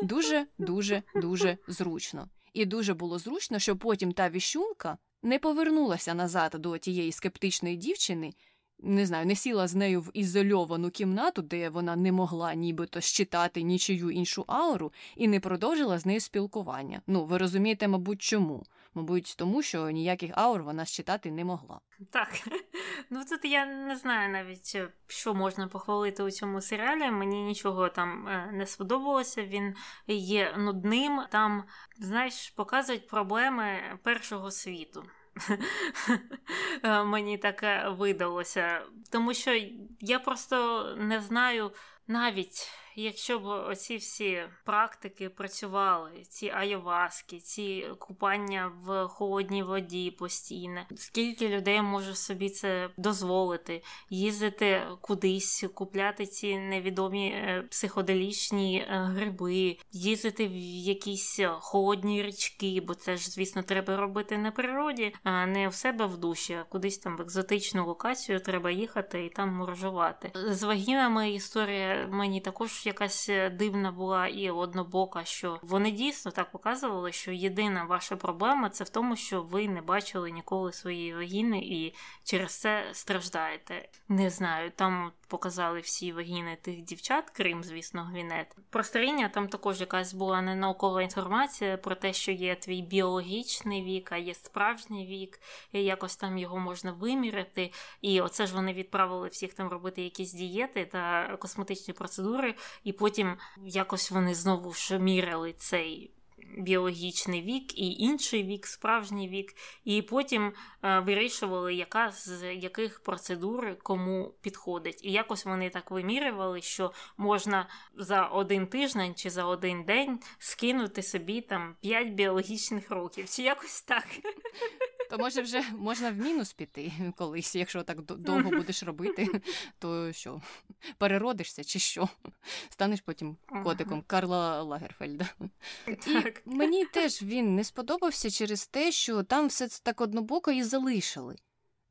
Дуже, дуже, дуже зручно. І дуже було зручно, що потім та віщунка не повернулася назад до тієї скептичної дівчини не знаю, не сіла з нею в ізольовану кімнату, де вона не могла нібито щитати нічию іншу ауру, і не продовжила з нею спілкування. Ну, ви розумієте, мабуть, чому? Мабуть, тому що ніяких аур вона щитати не могла. Так, ну тут я не знаю навіть, е, що можна похвалити у цьому серіалі. Мені нічого там е, не сподобалося. Він є нудним. Там, знаєш, показують проблеми першого світу. Е, мені таке видалося. Тому що я просто не знаю навіть якщо б оці всі практики працювали, ці айоваски, ці купання в холодній воді постійне, скільки людей може собі це дозволити, їздити кудись, купляти ці невідомі е, психоделічні е, гриби, їздити в якісь холодні річки, бо це ж, звісно, треба робити на природі, а не в себе в душі, а кудись там в екзотичну локацію треба їхати і там моржувати. З вагінами історія мені також якась е, дивна була і однобока, що вони дійсно так показували, що єдина ваша проблема це в тому, що ви не бачили ніколи своєї вагіни і через це страждаєте. Не знаю, там показали всі вагіни тих дівчат, крім, звісно, гвінет. Про старіння там також якась була ненаукова інформація про те, що є твій біологічний вік, а є справжній вік, і якось там його можна виміряти. І оце ж вони відправили всіх там робити якісь дієти та косметичні процедури, і потім якось вони знову ж міряли цей біологічний вік і інший вік, справжній вік, і потім е, вирішували, яка з яких процедур кому підходить. І якось вони так вимірювали, що можна за один тиждень чи за один день скинути собі там 5 біологічних років, чи якось так. То може вже можна в мінус піти колись, якщо так довго будеш робити, то що переродишся чи що? Станеш потім котиком Карла Лагерфельда. Так. І мені теж він не сподобався через те, що там все це так однобоко і залишили.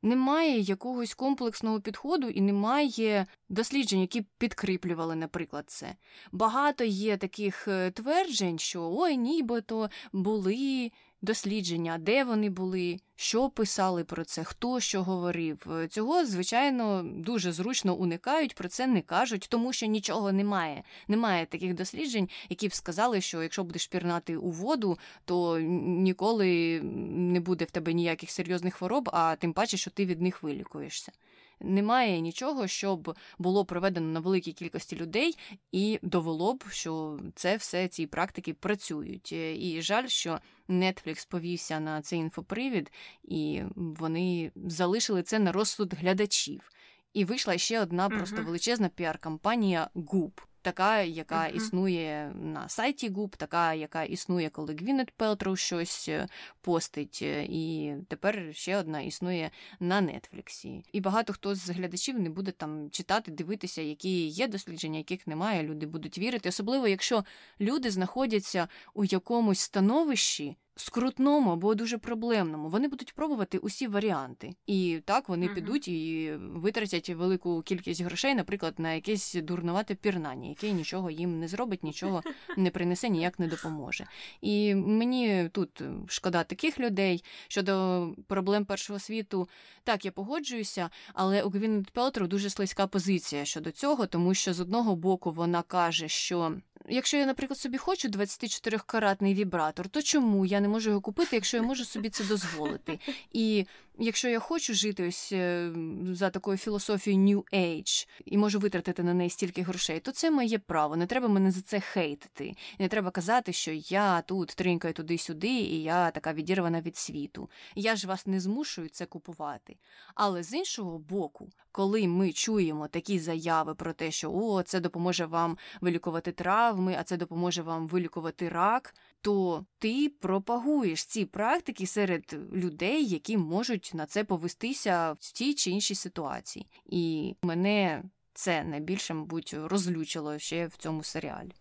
Немає якогось комплексного підходу і немає досліджень, які підкріплювали, наприклад, це. Багато є таких е, тверджень, що ой, нібито були дослідження, де вони були, що писали про це, хто що говорив. Е, цього, звичайно, дуже зручно уникають, про це не кажуть, тому що нічого немає. Немає таких досліджень, які б сказали, що якщо будеш пірнати у воду, то ніколи не буде в тебе ніяких серйозних хвороб, а тим паче, що ти від них вилікуєшся немає нічого, щоб було проведено на великій кількості людей і довело б, що це все ці практики працюють. Е, і жаль, що Netflix повівся на цей інфопривід, і вони залишили це на розсуд глядачів. І вийшла ще одна просто величезна піар-кампанія Губ така, яка uh-huh. існує на сайті Губ, така, яка існує, коли Гвінет Пелтроу щось е, постить, е, і тепер ще одна існує на Нетфліксі. І багато хто з глядачів не буде там читати, дивитися, які є дослідження, яких немає. Люди будуть вірити, особливо якщо люди знаходяться у якомусь становищі скрутному або дуже проблемному. Вони будуть пробувати усі варіанти. І так вони uh-huh. підуть і витратять велику кількість грошей, наприклад, на якесь дурнувате пірнання, яке нічого їм не зробить, нічого не принесе, ніяк не допоможе. І мені тут шкода таких людей щодо проблем першого світу. Так, я погоджуюся, але у Гвінет Пелтро дуже слизька позиція щодо цього, тому що з одного боку вона каже, що якщо я, наприклад, собі хочу 24-каратний вібратор, то чому я не можу його купити, якщо я можу собі це дозволити? І якщо я хочу жити ось е, за такою філософією New Age і можу витратити на неї стільки грошей, то це моє право. Не треба мене за це хейтити. Не треба казати, що я тут тринькаю туди-сюди, і я така відірвана від світу. Я ж вас не змушую це купувати. Але з іншого боку, коли ми чуємо такі заяви про те, що о, це допоможе вам вилікувати травми, а це допоможе вам вилікувати рак то ти пропагуєш ці практики серед людей, які можуть на це повестися в тій чи іншій ситуації. І мене це найбільше, мабуть, розлючило ще в цьому серіалі.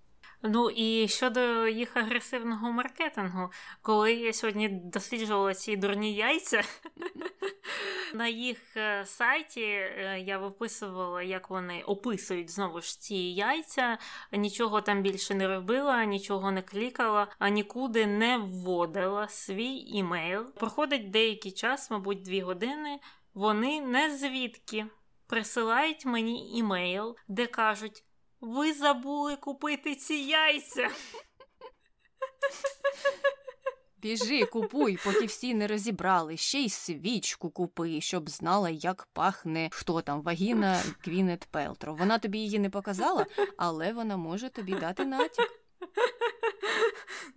Ну і щодо їх агресивного маркетингу, коли я сьогодні досліджувала ці дурні яйця на їх е, сайті, е, я виписувала, як вони описують знову ж ці яйця, нічого там більше не робила, нічого не клікала, а нікуди не вводила свій імейл. Проходить деякий час, мабуть, дві години. Вони не звідки присилають мені імейл, де кажуть: ви забули купити ці яйця. Біжи, купуй, поки всі не розібрали. Ще й свічку купи, щоб знала, як пахне хто там вагіна Гвінет Пелтро. Вона тобі її не показала, але вона може тобі дати натяк.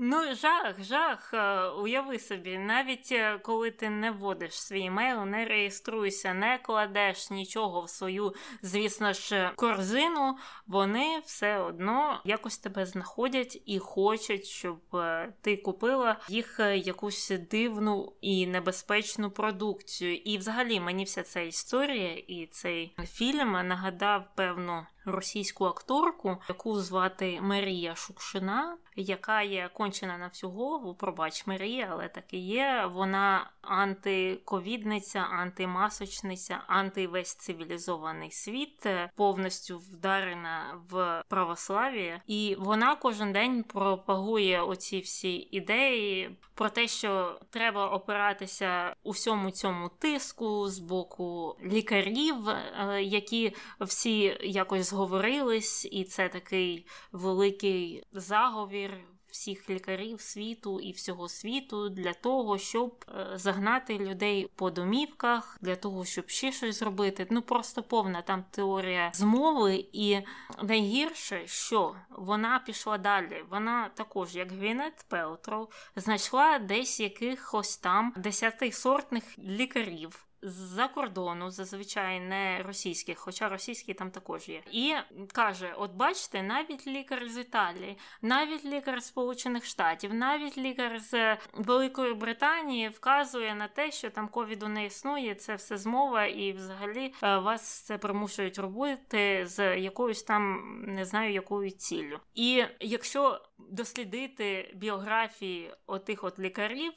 Ну, жах, жах. Е, уяви собі, навіть е, коли ти не вводиш свій емейл, не реєструєшся, не кладеш нічого в свою, звісно ж, корзину, вони все одно якось тебе знаходять і хочуть, щоб е, ти купила їх якусь дивну і небезпечну продукцію. І взагалі мені вся ця історія і цей фільм нагадав певну російську акторку, яку звати Марія Шукшина, яка є кончена на всю голову. Пробач Марія, але так і є. Вона антиковідниця, антимасочниця, антивесь цивілізований світ, е, повністю вдарена в православ'я, і вона кожен день пропагує оці всі ідеї про те, що треба опиратися у всьому цьому тиску з боку лікарів, е, які всі якось зговорились, і це такий великий заговір всіх лікарів світу і всього світу для того, щоб е, загнати людей по домівках, для того, щоб ще щось зробити. Ну просто повна там теорія змови, і найгірше, що вона пішла далі. Вона також, як Гвінет Пелтроу, знайшла десь якихось там десятисортних лікарів з-за кордону, зазвичай не російських, хоча російські там також є. І каже: от бачите, навіть лікар з Італії, навіть лікар Сполучених Штатів, навіть лікар з Великої Британії вказує на те, що там ковіду не існує, це все змова, і взагалі е, вас це примушують робити з якоюсь там не знаю якою ціллю. І якщо дослідити біографії отих от лікарів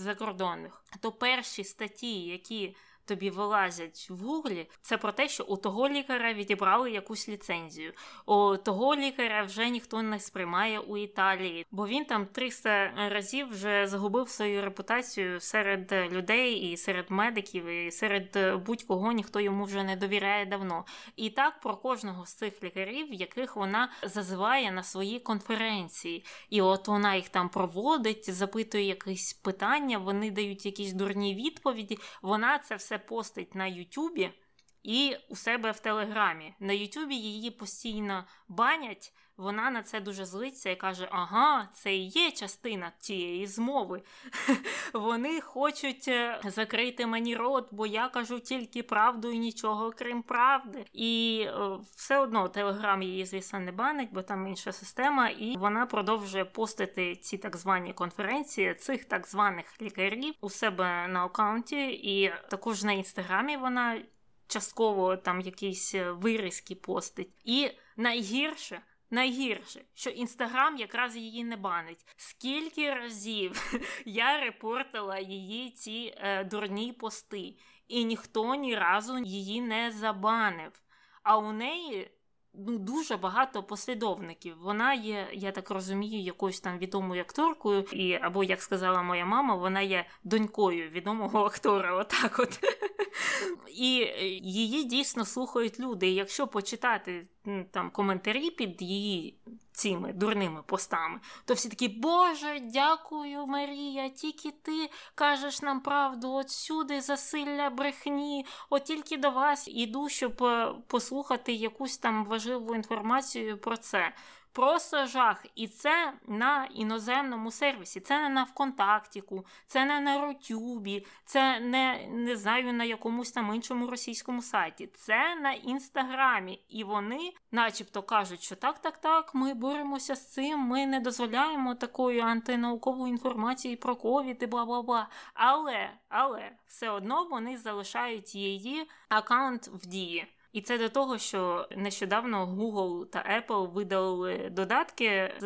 закордонних, то перші статті, які тобі вилазять в гуглі, це про те, що у того лікаря відібрали якусь ліцензію. У того лікаря вже ніхто не сприймає у Італії, бо він там 300 разів вже загубив свою репутацію серед людей і серед медиків, і серед будь-кого ніхто йому вже не довіряє давно. І так про кожного з цих лікарів, яких вона зазиває на свої конференції. І от вона їх там проводить, запитує якісь питання, вони дають якісь дурні відповіді. Вона це все постить на Ютубі і у себе в Телеграмі. На Ютубі її постійно банять. Вона на це дуже злиться і каже: Ага, це і є частина тієї змови. Вони хочуть е, закрити мені рот, бо я кажу тільки правду і нічого крім правди. І е, все одно Телеграм її, звісно, не банить, бо там інша система, і вона продовжує постити ці так звані конференції цих так званих лікарів у себе на аккаунті, і також на інстаграмі вона частково там якісь е, вирізки постить. І найгірше. Найгірше, що інстаграм якраз її не банить. Скільки разів я репортила її ці е, дурні пости, і ніхто ні разу її не забанив. А у неї ну, дуже багато послідовників. Вона є, я так розумію, якоюсь там відомою акторкою, і або, як сказала моя мама, вона є донькою відомого актора. Отак, от і її дійсно слухають люди. І якщо почитати там коментарі під її цими дурними постами, то всі такі, Боже, дякую, Марія, тільки ти кажеш нам правду, от сюди засилля брехні, от тільки до вас іду, щоб е, послухати якусь там важливу інформацію про це. Просто жах. І це на іноземному сервісі, це не на ВКонтактіку, це не на Рутюбі, це не не знаю на якомусь там іншому російському сайті. Це на інстаграмі. І вони, начебто, кажуть, що так, так, так, ми боремося з цим, ми не дозволяємо такої антинаукової інформації про ковід і бла бла бла. Але, але все одно вони залишають її аккаунт в дії. І це до того, що нещодавно Google та Apple видали додатки з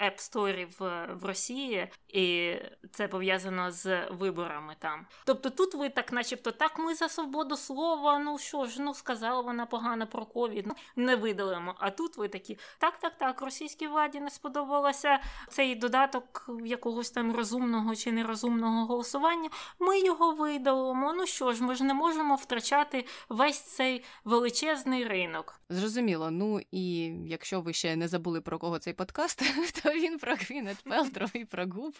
App Store в, Росії, і це пов'язано з виборами там. Тобто тут ви так, начебто, так, ми за свободу слова, ну що ж, ну сказала вона погано про ковід, ну, не видалимо. А тут ви такі, так, так, так, російській владі не сподобалося цей додаток якогось там розумного чи нерозумного голосування. Ми його видалимо. Ну що ж, ми ж не можемо втрачати весь цей величезний ринок. Зрозуміло. Ну і якщо ви ще не забули про кого цей подкаст, то він про Гвінет Пелтров і про Губ.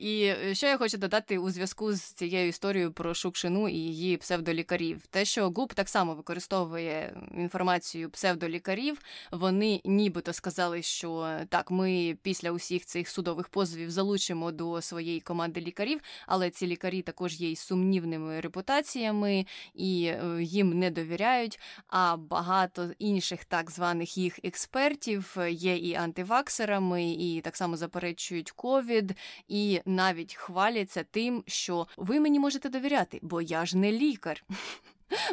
І е, що я хочу додати у зв'язку з цією історією про Шукшину і її псевдолікарів, те, що Губ так само використовує інформацію псевдолікарів, вони нібито сказали, що так, ми після усіх цих судових позовів залучимо до своєї команди лікарів, але ці лікарі також є й сумнівними репутаціями і е, їм не довіряють. А багато інших так званих їх експертів є і антиваксерами, і так само заперечують ковід, і навіть хваляться тим, що ви мені можете довіряти, бо я ж не лікар.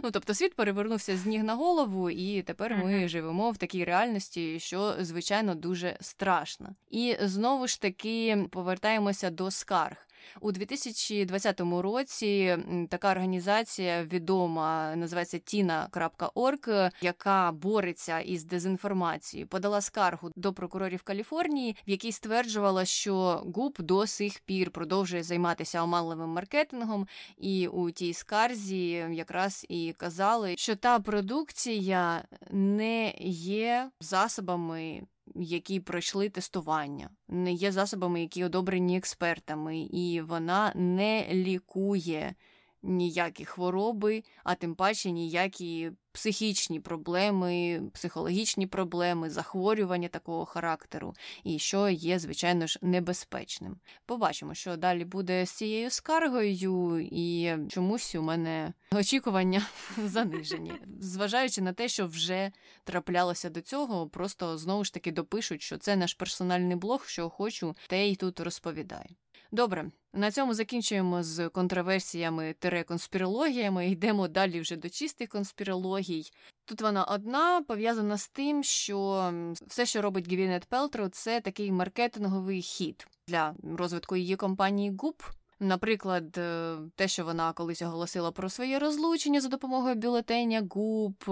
Ну, тобто світ перевернувся з ніг на голову, і тепер ми живемо в такій реальності, що звичайно дуже страшно. І знову ж таки повертаємося до скарг. У 2020 році така організація відома, називається tina.org, яка бореться із дезінформацією, подала скаргу до прокурорів Каліфорнії, в якій стверджувала, що ГУП до сих пір продовжує займатися оманливим маркетингом, і у тій скарзі якраз і казали, що та продукція не є засобами які пройшли тестування, не є засобами, які одобрені експертами, і вона не лікує ніякі хвороби, а тим паче ніякі психічні проблеми, психологічні проблеми, захворювання такого характеру, і що є, звичайно ж, небезпечним. Побачимо, що далі буде з цією скаргою, і чомусь у мене очікування занижені, зважаючи на те, що вже траплялося до цього, просто знову ж таки допишуть, що це наш персональний блог, що хочу, те й тут розповідаю. Добре, на цьому закінчуємо з контроверсіями тире конспірологіями. Йдемо далі вже до чистих конспірологій. Тут вона одна пов'язана з тим, що все, що робить Гвінет Пелтро, це такий маркетинговий хід для розвитку її компанії Гуп. Наприклад, е, те, що вона колись оголосила про своє розлучення за допомогою бюлетеня ГУП,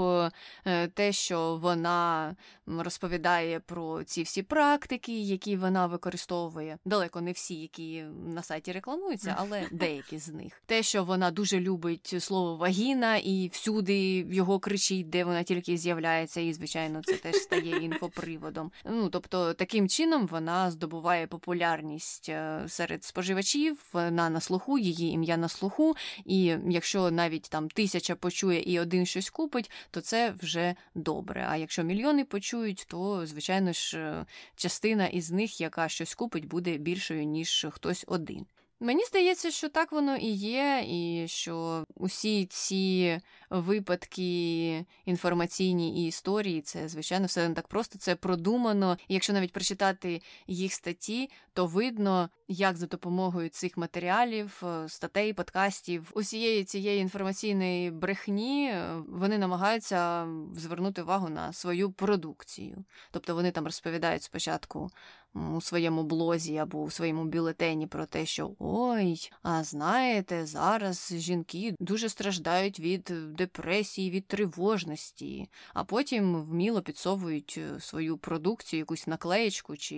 е, те, що вона розповідає про ці всі практики, які вона використовує. Далеко не всі, які на сайті рекламуються, але деякі з них. Те, що вона дуже любить слово вагіна і всюди його кричить, де вона тільки з'являється, і, звичайно, це теж стає інфоприводом. Ну тобто, таким чином вона здобуває популярність е, серед споживачів вона на слуху, її ім'я на слуху, і якщо навіть там тисяча почує і один щось купить, то це вже добре. А якщо мільйони почують, то звичайно ж е, частина із них, яка щось купить, буде більшою ніж хтось один. Мені здається, що так воно і є, і що усі ці випадки інформаційні і історії, це, звичайно, все не так просто, це продумано. І якщо навіть прочитати їх статті, то видно, як за допомогою цих матеріалів, е, статей, подкастів, усієї цієї інформаційної брехні е, вони намагаються звернути увагу на свою продукцію. Тобто вони там розповідають спочатку у своєму блозі або у своєму бюлетені про те, що ой, а знаєте, зараз жінки дуже страждають від депресії, від тривожності, а потім вміло підсовують е, свою продукцію, якусь наклеєчку чи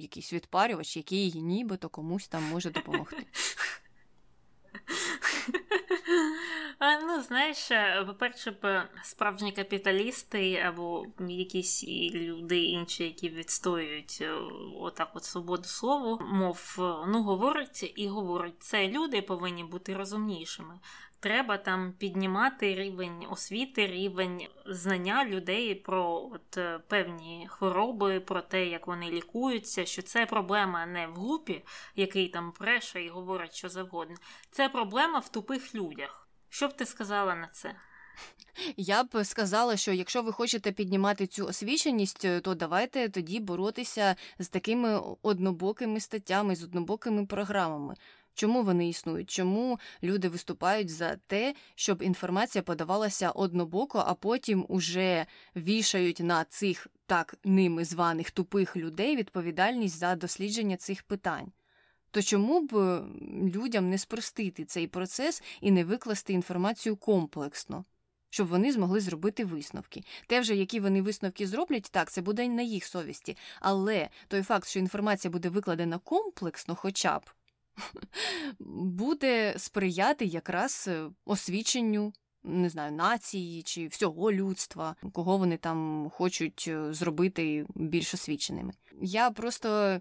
якийсь відпарювач, який нібито комусь там може допомогти. Ну, знаєш, е, по-перше, б справжні капіталісти або якісь люди інші, які відстоюють е, отак от свободу слова, мов ну говорять і говорять, це люди повинні бути розумнішими. Треба там піднімати рівень освіти, рівень знання людей про от е, певні хвороби, про те, як вони лікуються, що це проблема не в групі, який там преше і говорить що завгодно. Це проблема в тупих людях. Що б ти сказала на це? Я б сказала, що якщо ви хочете піднімати цю освіченість, е, то давайте тоді боротися з такими однобокими статтями, з однобокими програмами. Чому вони існують? Чому люди виступають за те, щоб інформація подавалася однобоко, а потім уже вішають на цих так ними званих тупих людей відповідальність за дослідження цих питань? То чому б людям не спростити цей процес і не викласти інформацію комплексно, щоб вони змогли зробити висновки? Те вже, які вони висновки зроблять, так, це буде на їх совісті. Але той факт, що інформація буде викладена комплексно, хоча б, буде сприяти якраз е, освіченню. Не знаю, нації чи всього людства, кого вони там хочуть е, зробити більш освіченими. Я просто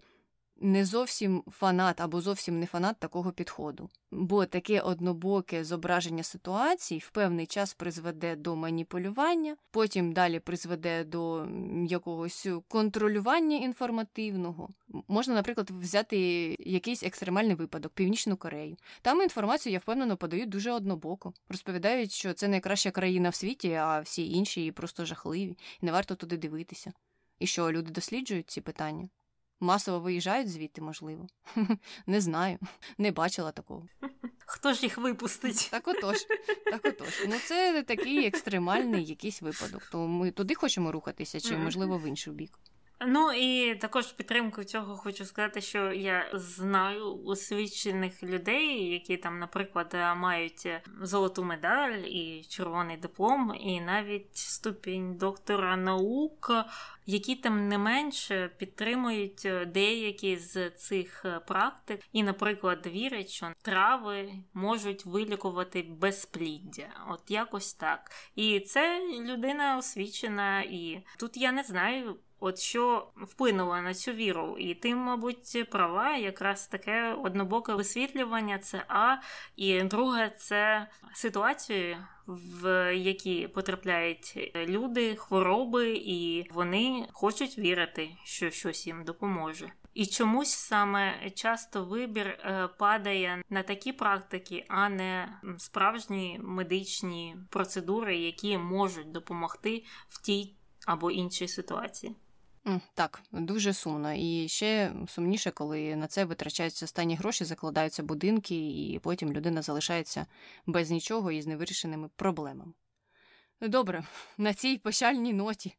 не зовсім фанат або зовсім не фанат такого підходу, бо таке однобоке зображення ситуацій в певний час призведе до маніпулювання, потім далі призведе до якогось контролювання інформативного. Можна, наприклад, взяти якийсь екстремальний випадок, Північну Корею. Там інформацію, я впевнено, подають дуже однобоко. Розповідають, що це найкраща країна в світі, а всі інші просто жахливі, і не варто туди дивитися. І що люди досліджують ці питання? Масово виїжджають звідти, можливо. Не знаю, не бачила такого. Хто ж їх випустить? Так отож, так отож. Ну це такий екстремальний якийсь випадок. То ми туди хочемо рухатися, чи можливо в інший бік. Ну і також підтримку цього хочу сказати, що я знаю освічених людей, які там, наприклад, мають золоту медаль і червоний диплом, і навіть ступінь доктора наук, які там не менше підтримують деякі з цих практик, і, наприклад, вірять, що трави можуть вилікувати безпліддя. От якось так. І це людина освічена, і тут я не знаю. От що вплинуло на цю віру, і ти, мабуть, права, якраз таке однобоке висвітлювання це А, і друге це ситуації, в які потрапляють люди, хвороби, і вони хочуть вірити, що щось їм допоможе. І чомусь саме часто вибір е, падає на такі практики, а не справжні медичні процедури, які можуть допомогти в тій або іншій ситуації. Так, дуже сумно. І ще сумніше, коли на це витрачаються останні гроші, закладаються будинки, і потім людина залишається без нічого і з невирішеними проблемами. Добре, на цій печальній ноті.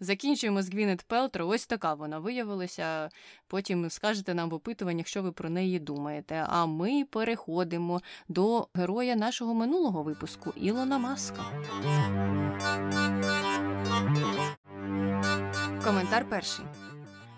Закінчуємо з Гвінет Пелтро. Ось така вона виявилася. Потім скажете нам в опитуваннях, що ви про неї думаєте. А ми переходимо до героя нашого минулого випуску Ілона Маска. Коментар перший.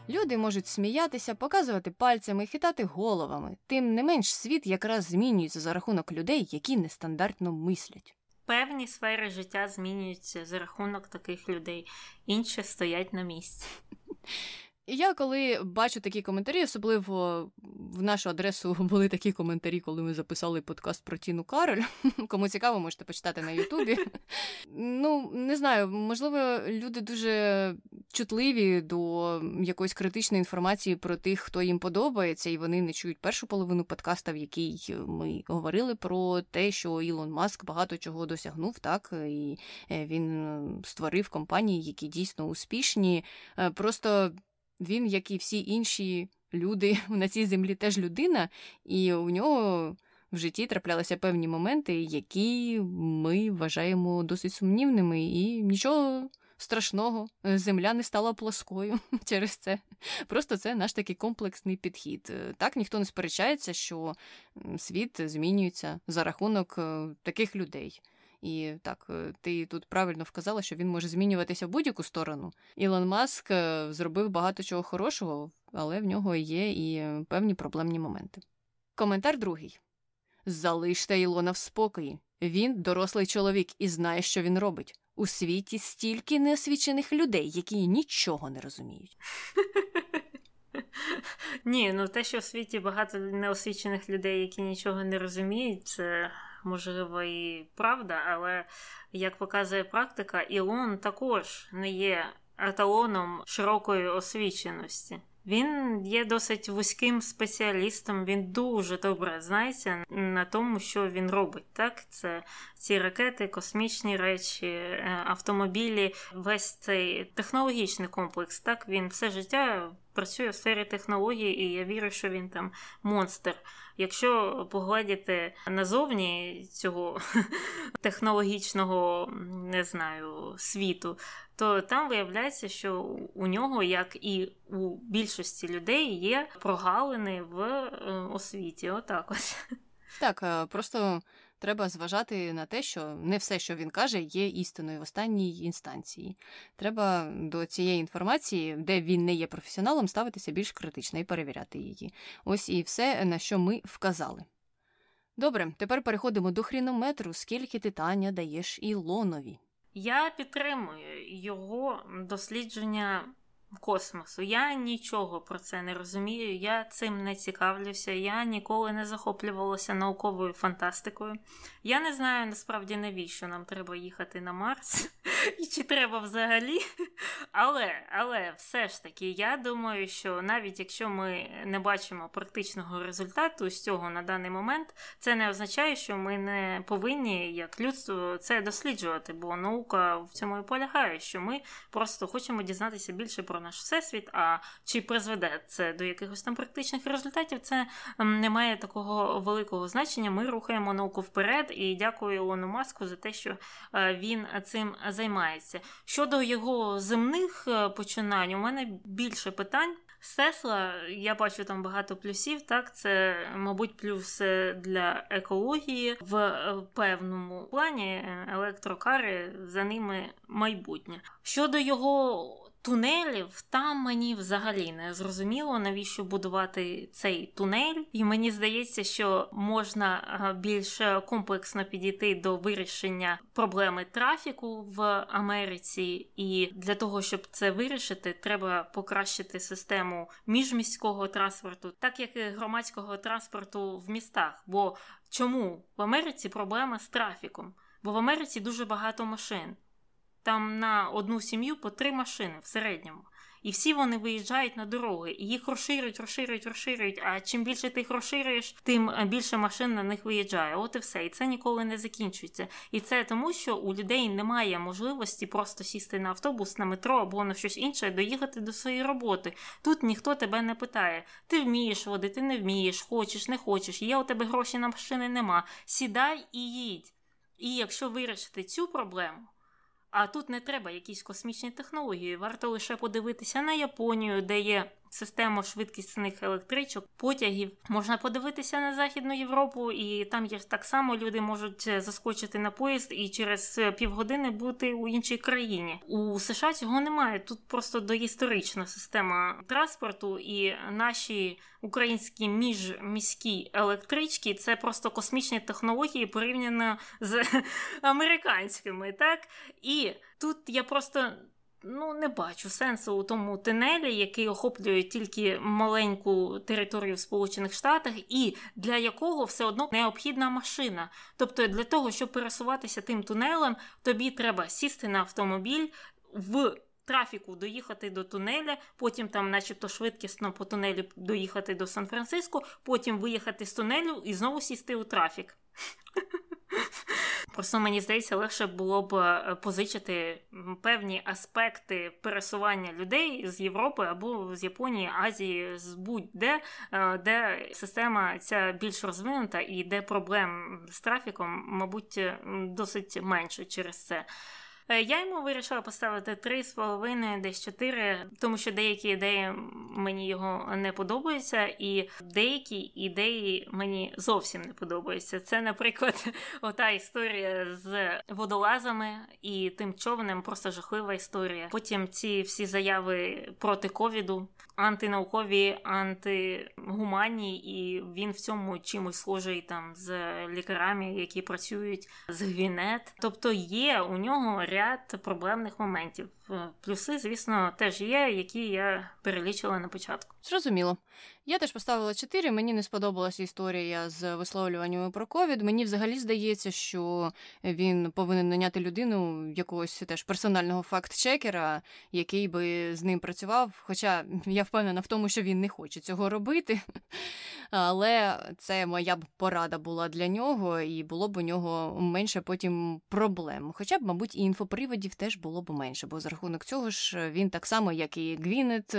Люди можуть сміятися, показувати пальцями, хитати головами. Тим не менш, світ якраз змінюється за рахунок людей, які нестандартно мислять. Певні сфери життя змінюються за рахунок таких людей, інші стоять на місці. І я коли бачу такі коментарі, особливо в нашу адресу були такі коментарі, коли ми записали подкаст про Тіну Кароль. Кому цікаво, можете почитати на Ютубі. Ну, не знаю, можливо, люди дуже чутливі до якоїсь критичної інформації про тих, хто їм подобається, і вони не чують першу половину подкаста, в якій ми говорили про те, що Ілон Маск багато чого досягнув, так і е, він створив компанії, які дійсно успішні. Е, просто він, як і всі інші люди на цій землі, теж людина, і у нього в житті траплялися певні моменти, які ми вважаємо досить сумнівними, і нічого. Страшного, земля не стала плоскою через це. Просто це наш такий комплексний підхід. Так ніхто не сперечається, що світ змінюється за рахунок е, таких людей. І так, е, ти тут правильно вказала, що він може змінюватися в будь-яку сторону. Ілон Маск е, зробив багато чого хорошого, але в нього є і певні проблемні моменти. Коментар другий: Залиште Ілона в спокої. Він дорослий чоловік і знає, що він робить. У світі стільки неосвічених людей, які нічого не розуміють. Ні, ну те, що в світі багато неосвічених людей, які нічого не розуміють, це можливо, і правда, але як показує практика, Ілон також не є еталоном широкої освіченості. Він є досить вузьким спеціалістом, він дуже добре знається на тому, що він робить. Так, Це ці ракети, космічні речі, е, автомобілі, весь цей технологічний комплекс. Так, він все життя працює в сфері технологій, і я вірю, що він там монстр. Якщо поглядіти назовні цього технологічного не знаю, світу, то там виявляється, що у нього, як і у більшості людей, є прогалини в е, освіті. Отак ось. Так, е, просто треба зважати на те, що не все, що він каже, є істиною в останній інстанції. Треба до цієї інформації, де він не є професіоналом, ставитися більш критично і перевіряти її. Ось і все, на що ми вказали. Добре, тепер переходимо до хрінометру, скільки ти Таня даєш Ілонові. Я підтримую його дослідження космосу. Я нічого про це не розумію, я цим не цікавлюся, я ніколи не захоплювалася науковою фантастикою. Я не знаю насправді навіщо нам треба їхати на Марс і чи треба взагалі. Але але все ж таки, я думаю, що навіть якщо ми не бачимо практичного результату з цього на даний момент, це не означає, що ми не повинні як людство це досліджувати, бо наука в цьому і полягає, що ми просто хочемо дізнатися більше про наш всесвіт. А чи призведе це до якихось там практичних результатів, це не має такого великого значення. Ми рухаємо науку вперед і дякую Ілону Маску за те, що е, він цим займається. Щодо його земних е, починань, у мене більше питань. З я бачу там багато плюсів. Так, це, мабуть, плюс для екології в е, певному плані електрокари за ними майбутнє. Щодо його тунелів там мені взагалі не зрозуміло, навіщо будувати цей тунель, і мені здається, що можна більш комплексно підійти до вирішення проблеми трафіку в Америці, і для того, щоб це вирішити, треба покращити систему міжміського транспорту, так як і громадського транспорту в містах. Бо чому в Америці проблема з трафіком? Бо в Америці дуже багато машин там на одну сім'ю по три машини в середньому. І всі вони виїжджають на дороги, і їх розширюють, розширюють, розширюють. А чим більше ти їх розширюєш, тим е, більше машин на них виїжджає. От і все. І це ніколи не закінчується. І це тому, що у людей немає можливості просто сісти на автобус, на метро або на щось інше, доїхати до своєї роботи. Тут ніхто тебе не питає. Ти вмієш водити, не вмієш, хочеш, не хочеш. Є у тебе гроші на машини, нема. Сідай і їдь. І якщо вирішити цю проблему. А тут не треба якісь космічні технології. Варто лише подивитися на Японію, де є систему швидкісних електричок, потягів. Можна подивитися на Західну Європу, і там є так само люди можуть е, заскочити на поїзд і через е, півгодини бути у іншій країні. У США цього немає. Тут просто доісторична система транспорту, і наші українські міжміські електрички це просто космічні технології порівняно з американськими. Так і тут я просто ну не бачу сенсу у тому тунелі, який охоплює тільки маленьку територію в Сполучених Штатах, і для якого все одно необхідна машина. Тобто, для того, щоб пересуватися тим тунелем, тобі треба сісти на автомобіль в. Трафіку доїхати до тунеля, потім там, начебто, швидкісно по тунелі доїхати до Сан-Франциско, потім виїхати з тунелю і знову сісти у трафік. Просто мені здається, легше було б е, позичити певні аспекти пересування людей з Європи або з Японії, Азії, з будь-де, е, де система ця більш розвинута і де проблем з трафіком, мабуть, досить менше через це. Е, я йому вирішила поставити 3,5, десь 4, тому що деякі ідеї мені його не подобаються, і деякі ідеї мені зовсім не подобаються. Це, наприклад, ота історія з водолазами і тим човнем, просто жахлива історія. Потім ці всі заяви проти ковіду антинаукові, антигуманні, і він в цьому чимось схожий там з лікарями, які працюють з гвінет. Тобто є у нього ряд проблемних моментів. Плюси, звісно, теж є, які я перелічила на початку. Зрозуміло. Я теж поставила 4, Мені не сподобалася історія з висловлюваннями про ковід. Мені взагалі здається, що він повинен наняти людину якогось теж персонального факт-чекера, який би з ним працював. Хоча я впевнена в тому, що він не хоче цього робити. Але це моя б порада була для нього, і було б у нього менше потім проблем. Хоча б, мабуть, і інфоприводів теж було б менше, бо за рахунок цього ж він так само, як і Гвінет,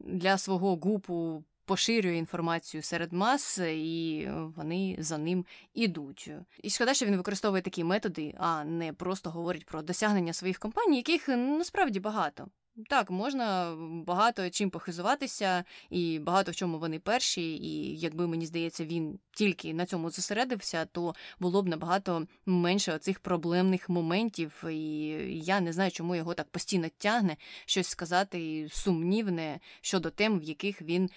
для свого гупу поширює інформацію серед мас, і вони за ним ідуть. І шкода, що він використовує такі методи, а не просто говорить про досягнення своїх компаній, яких насправді багато. Так, можна багато чим похизуватися, і багато в чому вони перші. І якби мені здається, він тільки на цьому зосередився, то було б набагато менше оцих проблемних моментів. І я не знаю, чому його так постійно тягне щось сказати сумнівне щодо тем, в яких він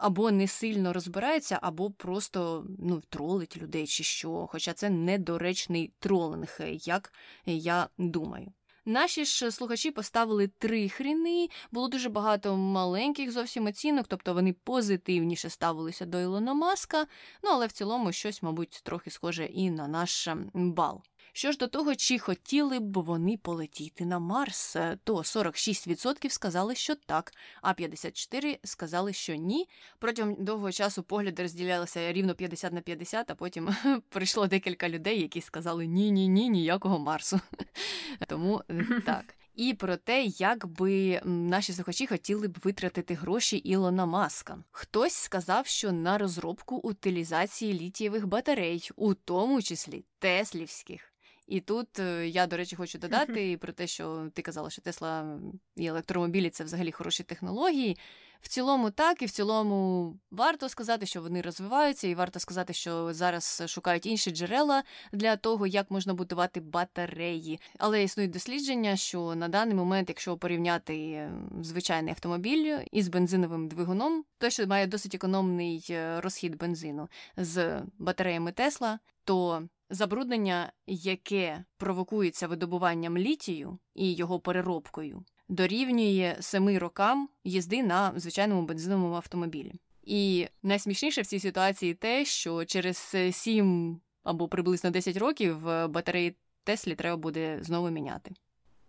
або не сильно розбирається, або просто ну, тролить людей чи що. Хоча це недоречний тролинг, як я думаю. Наші ж слухачі поставили три хріни, було дуже багато маленьких зовсім оцінок, тобто вони позитивніше ставилися до Ілона Маска, ну але в цілому щось, мабуть, трохи схоже і на наш бал. Що ж до того, чи хотіли б вони полетіти на Марс, е, то 46% сказали, що так, а 54% сказали, що ні. Протягом довгого часу погляди розділялися рівно 50 на 50, а потім прийшло декілька людей, які сказали ні, ні, ні, ніякого Марсу. Тому е, так. І про те, як би наші слухачі хотіли б витратити гроші Ілона Маска. Хтось сказав, що на розробку утилізації літієвих батарей, у тому числі теслівських. І тут е, я, до речі, хочу додати про те, що ти казала, що Тесла і електромобілі це взагалі хороші технології. В цілому, так, і в цілому варто сказати, що вони розвиваються, і варто сказати, що зараз шукають інші джерела для того, як можна будувати батареї. Але існують дослідження, що на даний момент, якщо порівняти звичайний автомобіль із бензиновим двигуном, той, що має досить економний е, розхід бензину з батареями Тесла, то Забруднення, яке провокується видобуванням літію і його переробкою, дорівнює семи рокам їзди на звичайному бензиновому автомобілі. І найсмішніше в цій ситуації те, що через сім або приблизно 10 років батареї Теслі треба буде знову міняти.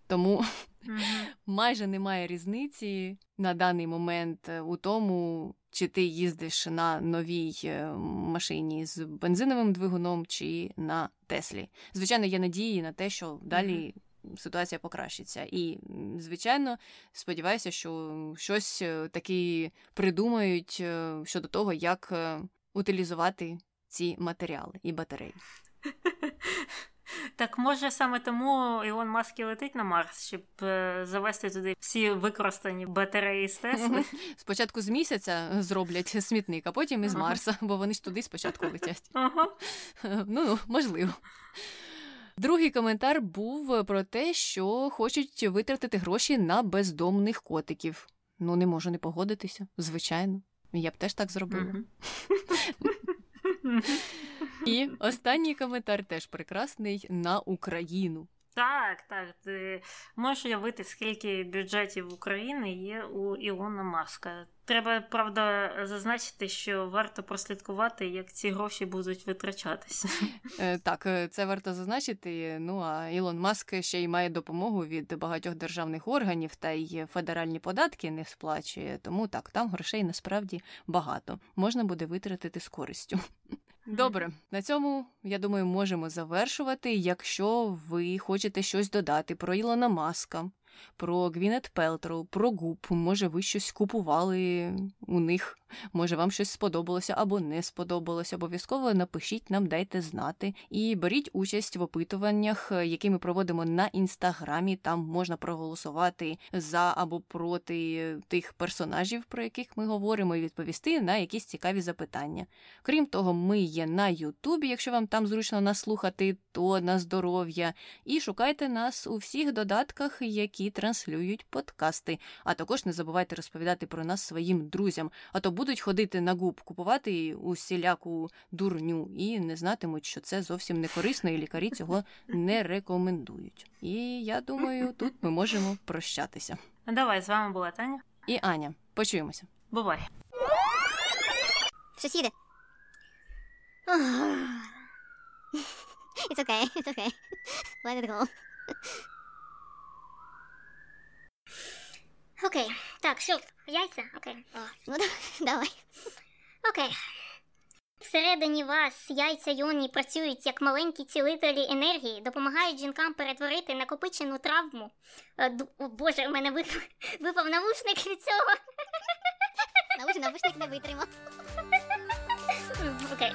Тому майже немає різниці на даний момент е, у тому, чи ти їздиш на новій е, машині з бензиновим двигуном, чи на Теслі. Звичайно, є надії на те, що далі. Ситуація покращиться. І, звичайно, сподіваюся, що щось е, таки придумають щодо того, як утилізувати ці матеріали і батареї. Так може саме тому Ілон Маск і летить на Марс, щоб е, завести туди всі використані батареї з Тесли? Спочатку з місяця зроблять смітник, а потім із Марса, бо вони ж туди спочатку летять. Ага. Ну, можливо. Другий коментар був про те, що хочуть витратити гроші на бездомних котиків. Ну, не можу не погодитися, звичайно. Я б теж так зробила. І останній коментар теж прекрасний на Україну. Так, так. Ти можеш уявити, скільки бюджетів України є у Ілона Маска. Треба, правда, зазначити, що варто прослідкувати, як ці гроші будуть витрачатися. Е, так, е, це варто зазначити. Ну а Ілон Маск ще й має допомогу від багатьох державних органів та й федеральні податки не сплачує. Тому так, там грошей насправді багато. Можна буде витратити з користю. Добре, на цьому я думаю, можемо завершувати. Якщо ви хочете щось додати про Ілона Маска, про Гвінет Пелтроу, про Гуп. Може, ви щось купували у них, може, вам щось сподобалося або не сподобалося. Обов'язково напишіть нам, дайте знати. І беріть участь в опитуваннях, які ми проводимо на інстаграмі. Там можна проголосувати за або проти тих персонажів, про яких ми говоримо, і відповісти на якісь цікаві запитання. Крім того, ми є на Ютубі, якщо вам там зручно нас слухати, то на здоров'я. І шукайте нас у всіх додатках, які які транслюють подкасти. А також не забувайте розповідати про нас своїм друзям, а то будуть ходити на губ, купувати усіляку дурню і не знатимуть, що це зовсім не корисно, і лікарі цього не рекомендують. І я думаю, тут ми можемо прощатися. Давай з вами була Таня і Аня. Почуємося. Бувай! Їде. It's okay, it's okay. Let it go. Окей, так, що? Яйця? Окей. О, ну давай. Окей. Всередині вас яйця йоні працюють як маленькі цілителі енергії, допомагають жінкам перетворити накопичену травму. Е, ду- О, Боже, у мене випав, випав навушник від цього. Навушник не витримав. Окей.